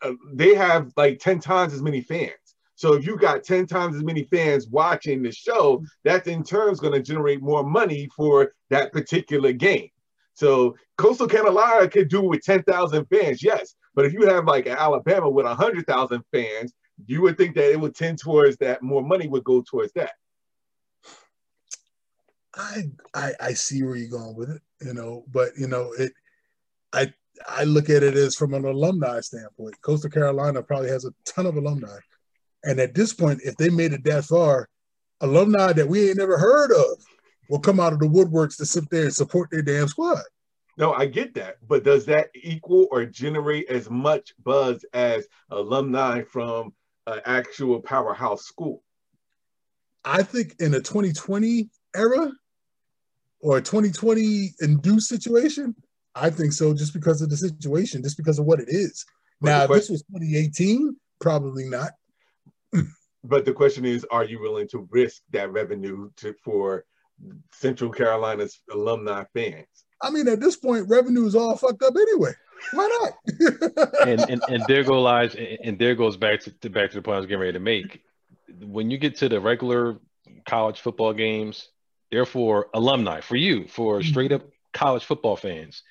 Speaker 2: Uh, they have like ten times as many fans. So if you got 10 times as many fans watching the show, that in turn is going to generate more money for that particular game. So Coastal Carolina could do with 10,000 fans, yes. But if you have like Alabama with 100,000 fans, you would think that it would tend towards that more money would go towards that.
Speaker 1: I, I I see where you're going with it, you know, but you know, it I I look at it as from an alumni standpoint. Coastal Carolina probably has a ton of alumni. And at this point, if they made it that far, alumni that we ain't never heard of will come out of the woodworks to sit there and support their damn squad.
Speaker 2: No, I get that, but does that equal or generate as much buzz as alumni from an actual powerhouse school?
Speaker 1: I think in a 2020 era or a 2020 induced situation, I think so, just because of the situation, just because of what it is. But now, if this was 2018, probably not
Speaker 2: but the question is, are you willing to risk that revenue to, for Central Carolina's alumni fans?
Speaker 1: I mean, at this point, revenue is all fucked up anyway. Why
Speaker 3: not? and, and and there go lies, and there goes back to, to back to the point I was getting ready to make. When you get to the regular college football games, therefore alumni for you, for mm-hmm. straight up college football fans,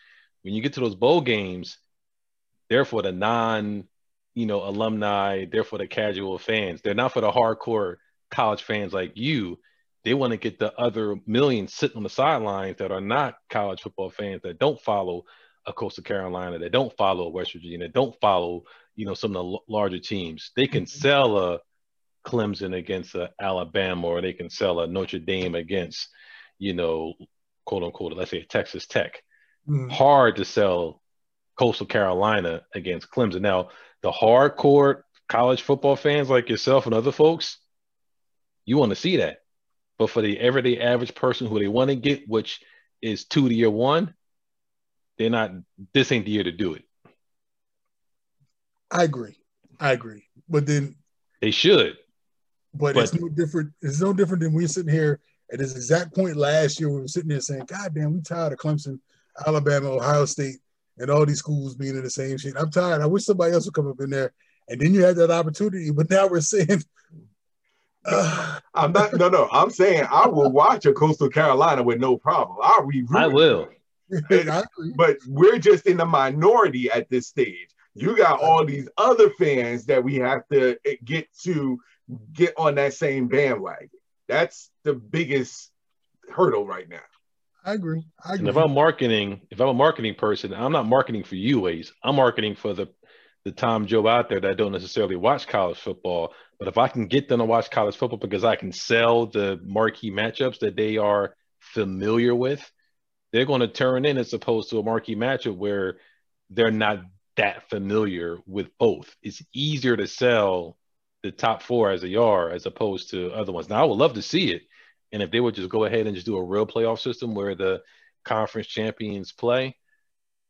Speaker 3: when you get to those bowl games, therefore the non you know, alumni, they're for the casual fans. They're not for the hardcore college fans like you. They want to get the other millions sitting on the sidelines that are not college football fans that don't follow a Coastal Carolina, that don't follow West Virginia, that don't follow, you know, some of the l- larger teams. They can mm-hmm. sell a Clemson against a Alabama, or they can sell a Notre Dame against, you know, quote unquote, let's say Texas Tech. Mm. Hard to sell Coastal Carolina against Clemson. Now, the hardcore college football fans like yourself and other folks, you want to see that. But for the everyday average person who they want to get, which is two to year one, they're not. This ain't the year to do it.
Speaker 1: I agree. I agree. But then
Speaker 3: they should.
Speaker 1: But, but, it's no different. It's no different than we're sitting here at this exact point last year. We were sitting there saying, "God damn, we tired of Clemson, Alabama, Ohio State, and all these schools being in the same shit. I'm tired. I wish somebody else would come up in there. And then you had that opportunity, but now we're saying.
Speaker 2: Uh, I'm not. No, no. I'm saying I will watch a Coastal Carolina with no problem. I'll be.
Speaker 3: I will.
Speaker 2: but we're just in the minority at this stage. You got all these other fans that we have to get to get on that same bandwagon. That's the biggest hurdle right now.
Speaker 1: I agree. I agree.
Speaker 3: And if I'm marketing, if I'm a marketing person, I'm not marketing for you, ways. I'm marketing for the the Tom Joe out there that don't necessarily watch college football. But if I can get them to watch college football because I can sell the marquee matchups that they are familiar with, they're going to turn in as opposed to a marquee matchup where they're not that familiar with both. It's easier to sell the top four as they are as opposed to other ones. Now I would love to see it and if they would just go ahead and just do a real playoff system where the conference champions play,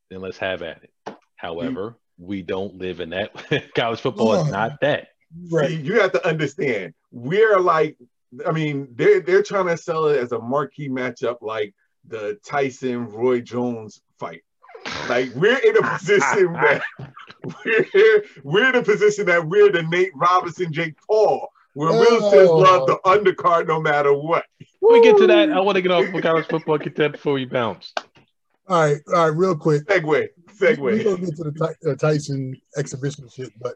Speaker 3: then let's have at it. However, we don't live in that. College football is not that.
Speaker 2: Right. See, you have to understand. We're like, I mean, they're they're trying to sell it as a marquee matchup, like the Tyson Roy Jones fight. Like we're in a position that we're we're in a position that we're the Nate Robinson, Jake Paul where Will says love the undercard no matter what.
Speaker 3: When we get to that, I want to get off college football content before we bounce.
Speaker 1: All right, all right, real quick.
Speaker 2: Segue, segue.
Speaker 1: We're going to get to the uh, Tyson exhibition shit, but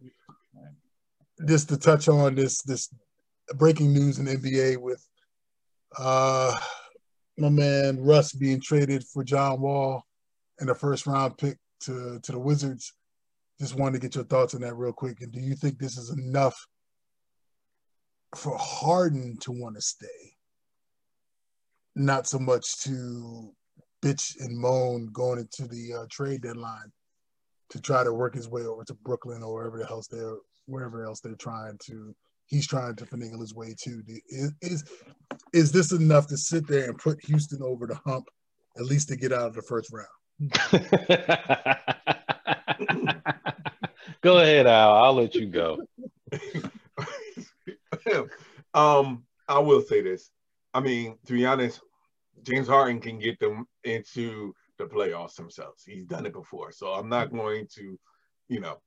Speaker 1: just to touch on this this breaking news in NBA with uh my man Russ being traded for John Wall and a first round pick to to the Wizards. Just wanted to get your thoughts on that real quick. And do you think this is enough for Harden to want to stay, not so much to bitch and moan going into the uh, trade deadline to try to work his way over to Brooklyn or wherever else they're wherever else they're trying to he's trying to finagle his way to. Is is is this enough to sit there and put Houston over the hump at least to get out of the first round.
Speaker 3: go ahead, Al. I'll let you go.
Speaker 2: um, I will say this. I mean, to be honest, James Harden can get them into the playoffs themselves. He's done it before. So I'm not going to, you know,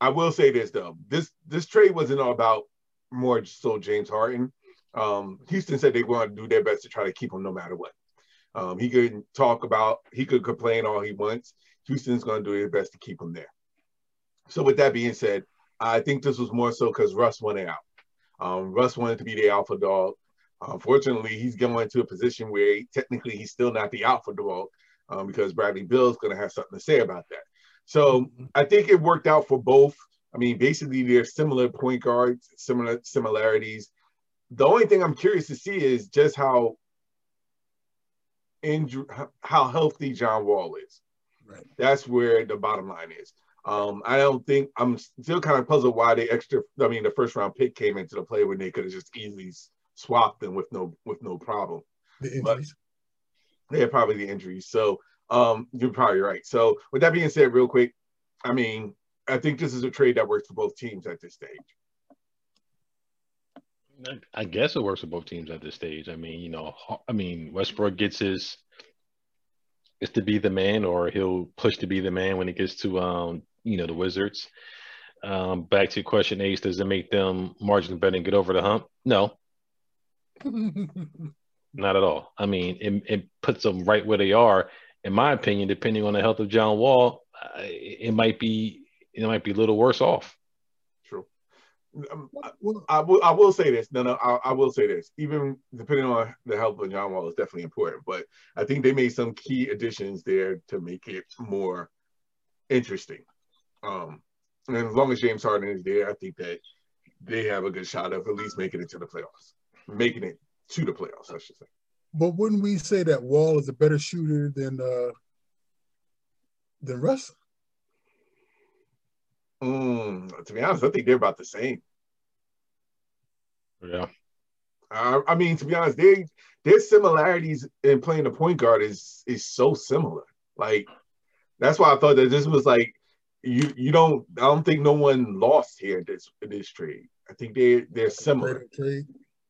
Speaker 2: I will say this though. This this trade wasn't all about more so James Harden. Um, Houston said they want to do their best to try to keep him no matter what. Um, he could talk about, he could complain all he wants. Houston's going to do their best to keep him there. So with that being said, I think this was more so because Russ wanted out. Um, Russ wanted to be the alpha dog. Unfortunately, he's going to a position where he, technically he's still not the alpha dog um, because Bradley Beal is going to have something to say about that. So mm-hmm. I think it worked out for both. I mean, basically they're similar point guards, similar similarities. The only thing I'm curious to see is just how injury, how healthy John Wall is. Right. That's where the bottom line is. Um, I don't think I'm still kind of puzzled why the extra. I mean, the first round pick came into the play when they could have just easily swapped them with no with no problem. The injuries. But, yeah, probably the injuries. So um, you're probably right. So with that being said, real quick, I mean, I think this is a trade that works for both teams at this stage.
Speaker 3: I guess it works for both teams at this stage. I mean, you know, I mean, Westbrook gets his is to be the man, or he'll push to be the man when it gets to um, you know, the Wizards. Um, back to question Ace, does it make them marginally better and get over the hump? No. Not at all. I mean, it, it puts them right where they are. In my opinion, depending on the health of John Wall, it might be it might be a little worse off.
Speaker 2: Um, I, will, I will say this. No, no, I, I, will say this. Even depending on the health of John Wall is definitely important, but I think they made some key additions there to make it more interesting. Um, and as long as James Harden is there, I think that they have a good shot of at least making it to the playoffs, making it to the playoffs, I should say.
Speaker 1: But wouldn't we say that Wall is a better shooter than uh, than Russ?
Speaker 2: Mm, to be honest, I think they're about the same.
Speaker 3: Yeah.
Speaker 2: Uh, I mean, to be honest, they their similarities in playing the point guard is is so similar. Like that's why I thought that this was like you you don't I don't think no one lost here in this in this trade. I think they they're similar.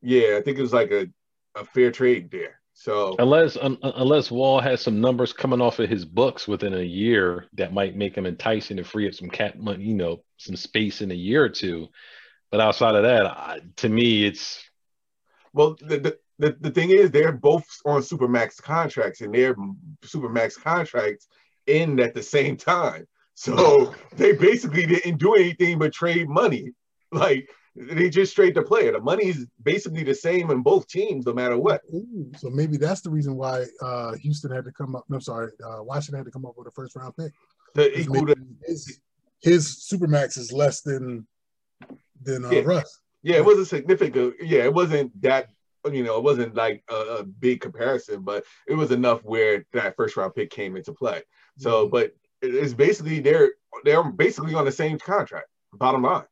Speaker 2: Yeah, I think it was like a, a fair trade there. So
Speaker 3: unless um, unless Wall has some numbers coming off of his books within a year that might make him enticing to free up some cat money, you know, some space in a year or two. But outside of that, I, to me, it's
Speaker 2: well. The, the the thing is, they're both on supermax contracts, and their supermax contracts end at the same time. So they basically didn't do anything but trade money. Like they just trade the player. The money's basically the same in both teams, no matter what.
Speaker 1: Ooh, so maybe that's the reason why uh, Houston had to come up. No, sorry, uh, Washington had to come up with a first round pick. The equal to, his his supermax is less than than uh,
Speaker 2: yeah.
Speaker 1: Russ.
Speaker 2: Yeah, it wasn't significant. Yeah, it wasn't that. You know, it wasn't like a, a big comparison, but it was enough where that first round pick came into play. So, mm-hmm. but it's basically they're they're basically on the same contract. Bottom line.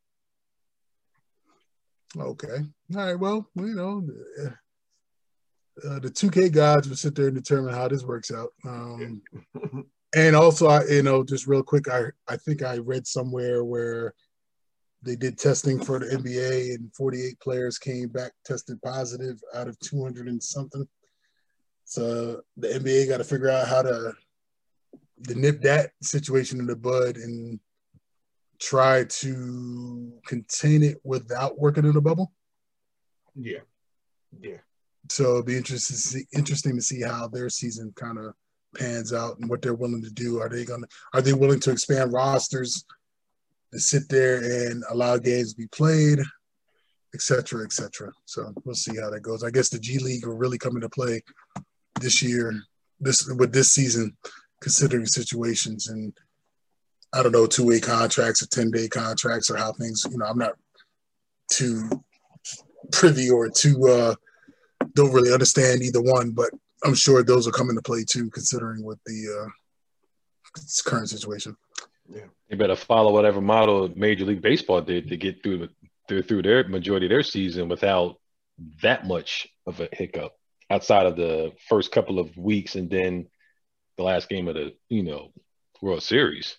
Speaker 1: Okay. All right. Well, you know, uh, the 2K gods will sit there and determine how this works out. Um, and also, I, you know, just real quick, I, I think I read somewhere where they did testing for the NBA and 48 players came back tested positive out of 200 and something. So the NBA got to figure out how to, to nip that situation in the bud and try to contain it without working in a bubble.
Speaker 2: Yeah, yeah.
Speaker 1: So it'd be interesting to see, interesting to see how their season kind of pans out and what they're willing to do. Are they gonna are they willing to expand rosters to sit there and allow games to be played, et cetera, et cetera. So we'll see how that goes. I guess the G League will really come into play this year, this with this season, considering situations and I don't know, two way contracts or 10 day contracts or how things, you know, I'm not too privy or too, uh, don't really understand either one, but I'm sure those will come into play too, considering what the uh, current situation.
Speaker 3: Yeah. You better follow whatever model Major League Baseball did to get through through, through their majority of their season without that much of a hiccup outside of the first couple of weeks and then the last game of the you know World Series.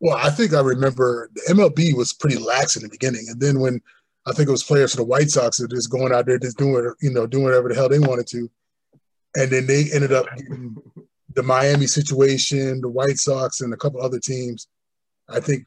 Speaker 1: Well, I think I remember the MLB was pretty lax in the beginning, and then when I think it was players for the White Sox that just going out there just doing you know doing whatever the hell they wanted to, and then they ended up the Miami situation, the White Sox, and a couple other teams. I think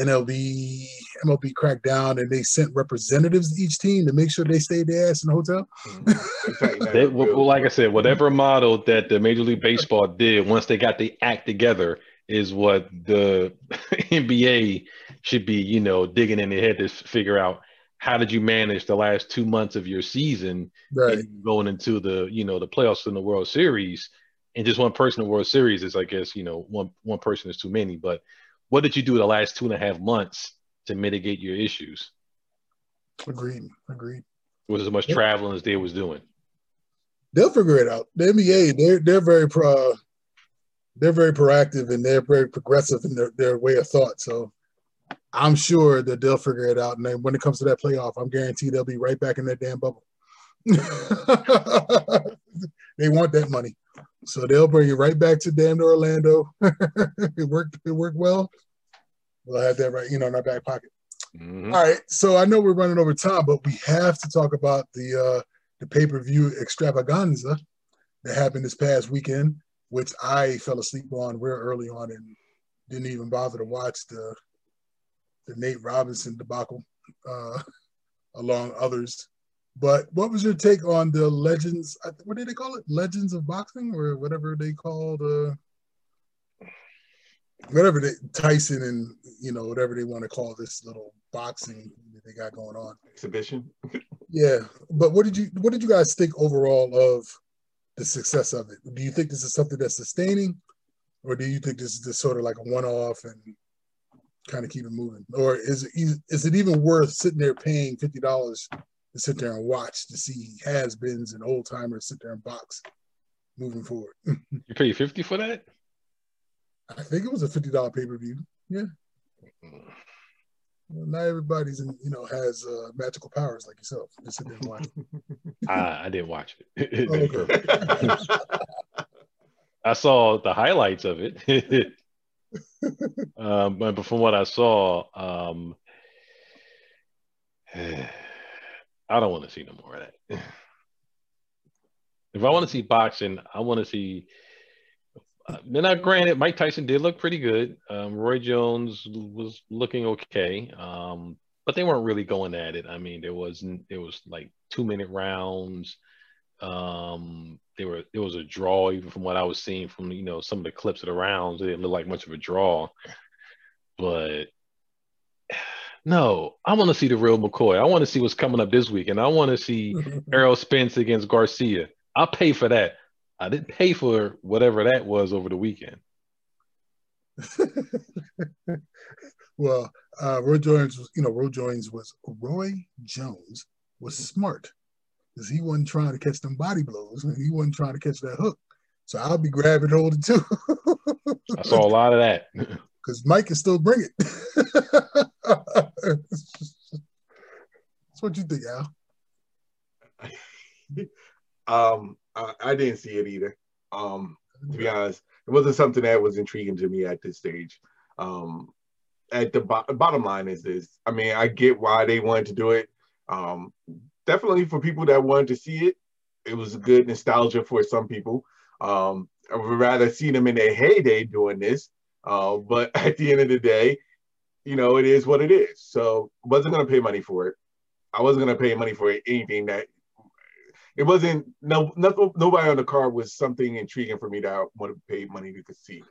Speaker 1: NLB, MLB cracked down and they sent representatives to each team to make sure they stayed their ass in the hotel.
Speaker 3: Mm-hmm. they, well, like I said, whatever model that the Major League Baseball did once they got the act together is what the NBA should be, you know, digging in their head to figure out how did you manage the last two months of your season
Speaker 1: right.
Speaker 3: going into the, you know, the playoffs in the World Series. And just one person in the World Series is, I guess, you know, one one person is too many. But what did you do the last two and a half months to mitigate your issues?
Speaker 1: Agreed. Agreed.
Speaker 3: Was as much traveling as they was doing.
Speaker 1: They'll figure it out. The NBA, they're they're very pro, they're very proactive and they're very progressive in their, their way of thought. So I'm sure that they'll figure it out. And then when it comes to that playoff, I'm guaranteed they'll be right back in that damn bubble. they want that money. So they'll bring it right back to damn Orlando. it worked. It worked well. We'll have that right, you know, in our back pocket. Mm-hmm. All right. So I know we're running over time, but we have to talk about the uh, the pay per view extravaganza that happened this past weekend, which I fell asleep on real early on and didn't even bother to watch the the Nate Robinson debacle, uh, along others. But what was your take on the legends? What did they call it? Legends of boxing, or whatever they called, uh, whatever they Tyson and you know whatever they want to call this little boxing that they got going on
Speaker 2: exhibition.
Speaker 1: yeah, but what did you what did you guys think overall of the success of it? Do you think this is something that's sustaining, or do you think this is just sort of like a one off and kind of keep it moving, or is it is it even worth sitting there paying fifty dollars? To sit there and watch to see has-beens and old timers sit there and box moving forward.
Speaker 3: you pay 50 for that?
Speaker 1: I think it was a $50 pay-per-view. Yeah. Well, not everybody's in, you know, has uh, magical powers like yourself. Just sit there and watch.
Speaker 3: I, I didn't watch it. Oh, I saw the highlights of it. um, but from what I saw, um, I don't want to see no more of that. if I want to see boxing, I want to see. Uh, now, granted, Mike Tyson did look pretty good. Um, Roy Jones was looking okay, um, but they weren't really going at it. I mean, there wasn't. It was like two minute rounds. Um, they were. It was a draw, even from what I was seeing from you know some of the clips of the rounds. It didn't look like much of a draw, but no, I want to see the real McCoy. I want to see what's coming up this week, and I want to see Errol Spence against Garcia. I'll pay for that. I didn't pay for whatever that was over the weekend.
Speaker 1: well, uh, Roy Jones, was, you know, Roy Jones was Roy Jones was smart because he wasn't trying to catch them body blows. and He wasn't trying to catch that hook. So I'll be grabbing hold of too.
Speaker 3: I saw a lot of that.
Speaker 1: Because Mike can still bring it. That's what you think, Al.
Speaker 2: um, I, I, didn't see it either. Um, to be honest, it wasn't something that was intriguing to me at this stage. Um, at the bo- bottom line is this: I mean, I get why they wanted to do it. Um, definitely for people that wanted to see it, it was a good nostalgia for some people. Um, I would rather see them in their heyday doing this. Uh, but at the end of the day, you know, it is what it is. So wasn't gonna pay money for it. I wasn't gonna pay money for anything that it wasn't no nothing nobody on the card was something intriguing for me that I want to pay money to see.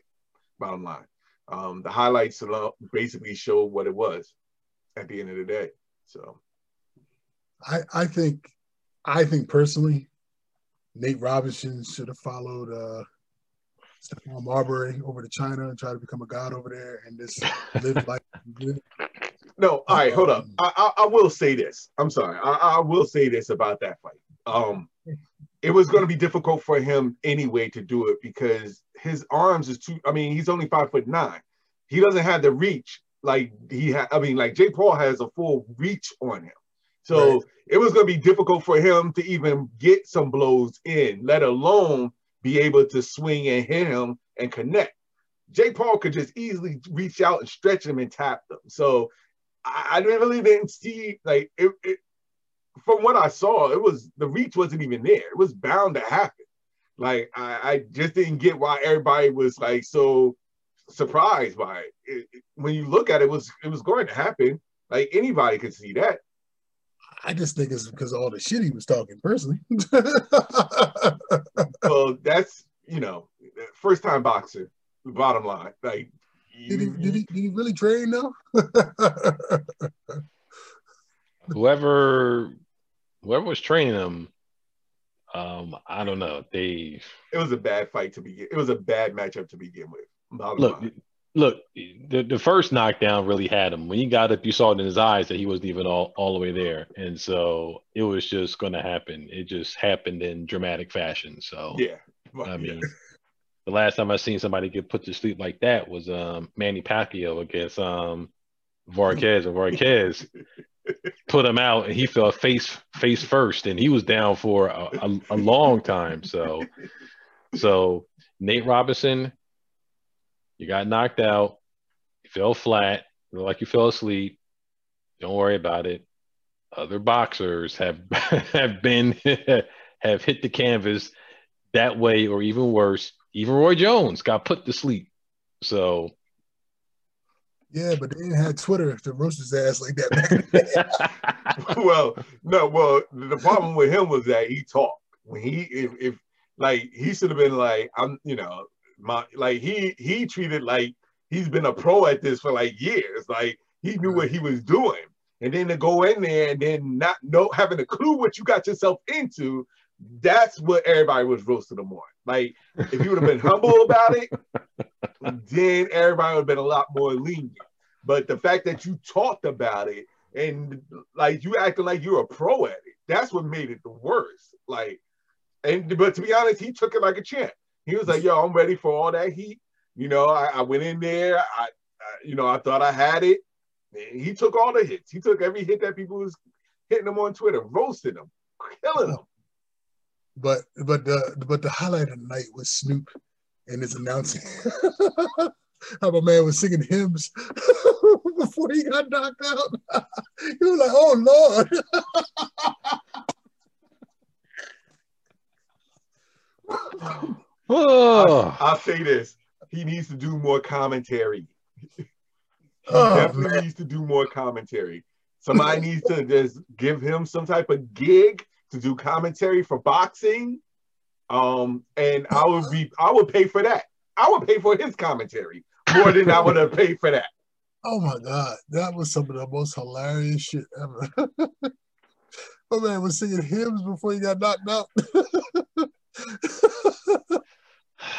Speaker 2: Bottom line. Um, the highlights basically show what it was at the end of the day. So
Speaker 1: I I think I think personally Nate Robinson should have followed uh Stephon Marbury over to China and try to become a god over there and just live like.
Speaker 2: No, all right, hold up. Um, I, I, I will say this. I'm sorry. I, I will say this about that fight. Um, it was going to be difficult for him anyway to do it because his arms is too. I mean, he's only five foot nine. He doesn't have the reach like he had. I mean, like Jake Paul has a full reach on him. So right. it was going to be difficult for him to even get some blows in, let alone be able to swing and hit him and connect. Jake Paul could just easily reach out and stretch him and tap them. So I, I really didn't see like it, it, From what I saw, it was the reach wasn't even there. It was bound to happen. Like I, I just didn't get why everybody was like so surprised by it. It, it. When you look at it, was it was going to happen. Like anybody could see that.
Speaker 1: I just think it's because of all the shit he was talking personally.
Speaker 2: well, that's you know, first time boxer. Bottom line, like
Speaker 1: did he, did he did he really train though?
Speaker 3: whoever whoever was training him, um, I don't know. They
Speaker 2: it was a bad fight to begin. It was a bad matchup to begin with.
Speaker 3: Look, line look, the, the first knockdown really had him. When he got up, you saw it in his eyes that he wasn't even all, all the way there. And so it was just going to happen. It just happened in dramatic fashion. So,
Speaker 2: yeah.
Speaker 3: Well, I mean, yeah. the last time I seen somebody get put to sleep like that was um, Manny Pacquiao against um, Marquez. And Marquez put him out and he fell face face first and he was down for a, a, a long time. So, so Nate Robinson, you got knocked out, you fell flat, like you fell asleep. Don't worry about it. Other boxers have have been have hit the canvas that way or even worse. Even Roy Jones got put to sleep. So
Speaker 1: yeah, but they didn't have Twitter to roast his ass like that.
Speaker 2: well, no, well, the problem with him was that he talked. When he if, if like he should have been like, I'm you know, my like he he treated like he's been a pro at this for like years. Like he knew what he was doing. And then to go in there and then not know having a clue what you got yourself into, that's what everybody was roasting him on. Like if you would have been humble about it, then everybody would have been a lot more lenient. But the fact that you talked about it and like you acting like you're a pro at it, that's what made it the worst. Like, and but to be honest, he took it like a champ. He was like, "Yo, I'm ready for all that heat." You know, I, I went in there. I, I, you know, I thought I had it. He took all the hits. He took every hit that people was hitting him on Twitter, roasting him, killing him.
Speaker 1: But but the but the highlight of the night was Snoop and his announcing. How my man was singing hymns before he got knocked out. he was like, "Oh
Speaker 2: Lord." Oh. I, will say this: he needs to do more commentary. he oh, definitely man. needs to do more commentary. Somebody needs to just give him some type of gig to do commentary for boxing. Um, and I would be, I would pay for that. I would pay for his commentary more than I would have paid for that.
Speaker 1: Oh my god, that was some of the most hilarious shit ever. my man was singing hymns before he got knocked out.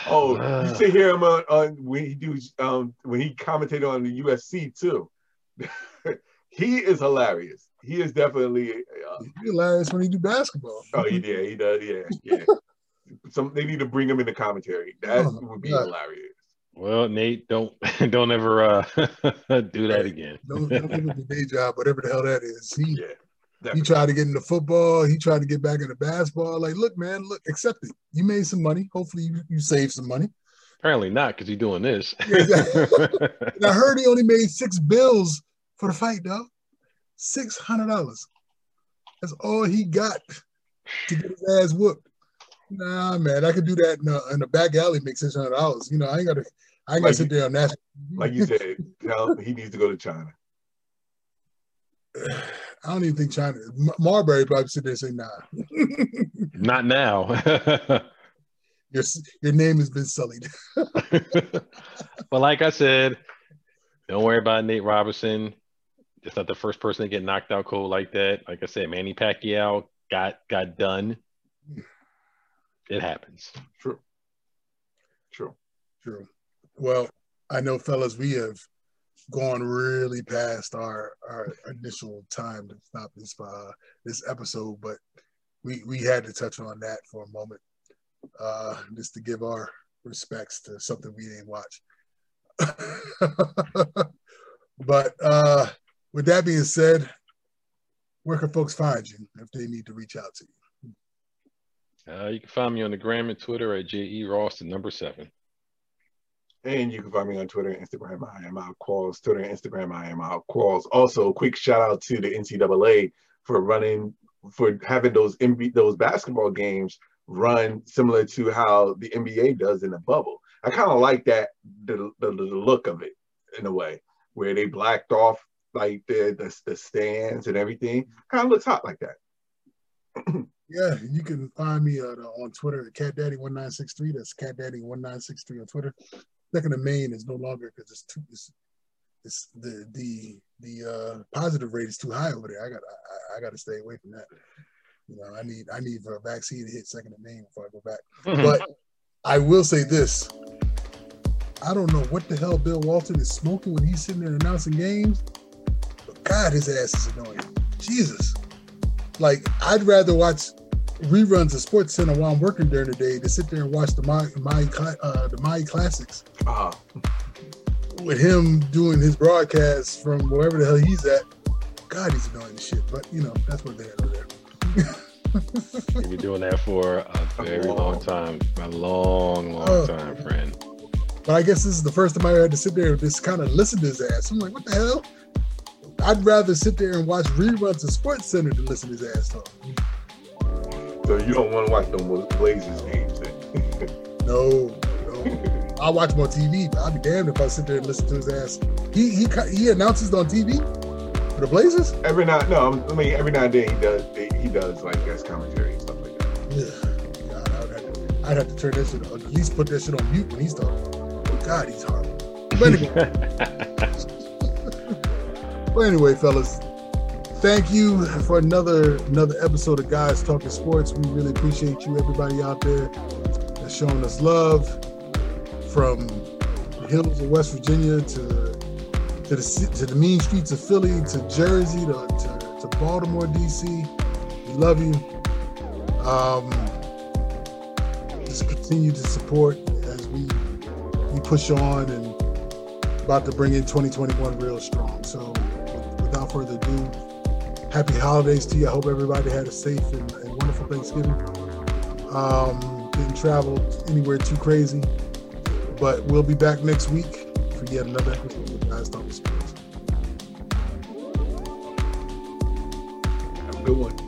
Speaker 2: Oh, uh, you should hear him on, on when he do um when he commentated on the UFC too. he is hilarious. He is definitely
Speaker 1: uh, hilarious when he do basketball.
Speaker 2: Oh, he did. He does. Yeah, yeah. Some they need to bring him into commentary. That oh, would be God. hilarious.
Speaker 3: Well, Nate, don't don't ever uh, do that again.
Speaker 1: don't, don't give him the day job, whatever the hell that is. He, yeah. Definitely. He tried to get into football. He tried to get back into basketball. Like, look, man, look, accept it. You made some money. Hopefully, you, you save some money.
Speaker 3: Apparently not, because he's doing this.
Speaker 1: Yeah, exactly. I heard he only made six bills for the fight, though. Six hundred dollars. That's all he got to get his ass whooped. Nah, man, I could do that in a, in a back alley, make six hundred dollars. You know, I ain't gotta, I ain't gotta sit there on that.
Speaker 2: Like you said, tell he needs to go to China.
Speaker 1: I don't even think China. Marbury probably sit there and say, "Nah."
Speaker 3: Not now.
Speaker 1: your your name has been sullied.
Speaker 3: but like I said, don't worry about Nate Robinson. It's not the first person to get knocked out cold like that. Like I said, Manny Pacquiao got got done. It happens.
Speaker 2: True. True.
Speaker 1: True. Well, I know, fellas, we have gone really past our our initial time to stop this uh, this episode, but we we had to touch on that for a moment, uh, just to give our respects to something we didn't watch. but uh, with that being said, where can folks find you if they need to reach out to you?
Speaker 3: Uh, you can find me on the gram and Twitter at JE Ross, the number seven.
Speaker 2: And you can find me on Twitter and Instagram. I am out Qualls. Twitter and Instagram. I am out Qualls. Also, quick shout out to the NCAA for running for having those MB, those basketball games run similar to how the NBA does in a bubble. I kind of like that the, the, the look of it in a way where they blacked off like the the, the stands and everything. Kind of looks hot like that.
Speaker 1: yeah, you can find me uh, on Twitter at CatDaddy1963. That's CatDaddy1963 on Twitter. Second of main is no longer because it's too it's, it's the the the uh, positive rate is too high over there. I got I, I got to stay away from that. You know, I need I need a vaccine to hit second of main before I go back. Mm-hmm. But I will say this: I don't know what the hell Bill Walton is smoking when he's sitting there announcing games, but God, his ass is annoying. Jesus. Like, I'd rather watch reruns of Sports Center while I'm working during the day to sit there and watch the my my uh, the my classics. Uh-huh. With him doing his broadcasts from wherever the hell he's at. God, he's annoying as shit. But you know, that's what they had over
Speaker 3: there. You've been doing that for a very long time, a long, long uh, time, friend.
Speaker 1: But I guess this is the first time I had to sit there and just kind of listen to his ass. I'm like, what the hell? I'd rather sit there and watch reruns of Sports Center than listen to his ass talk.
Speaker 2: So you don't want to watch them Blazers games? Then?
Speaker 1: no, no. I'll watch them on TV, but I'll be damned if I sit there and listen to his ass. He he he announces on TV for the Blazers.
Speaker 2: Every now, no, I mean every now and then he does. He does like guest commentary and stuff like that.
Speaker 1: Yeah, God, I'd, have to, I'd have to turn that shit, or at least put that shit on mute when he's talking. God, he's horrible. But anyway, but anyway, fellas, thank you for another another episode of Guys Talking Sports. We really appreciate you, everybody out there that's showing us love from the hills of West Virginia to to the to the mean streets of Philly to Jersey to, to, to Baltimore, DC. We love you. Um, just continue to support as we we push on and about to bring in 2021 real strong. So without further ado, happy holidays to you. I hope everybody had a safe and, and wonderful Thanksgiving. Um, didn't travel anywhere too crazy, but we'll be back next week for yet another episode of Guys Talking Sports.
Speaker 2: Have a good one.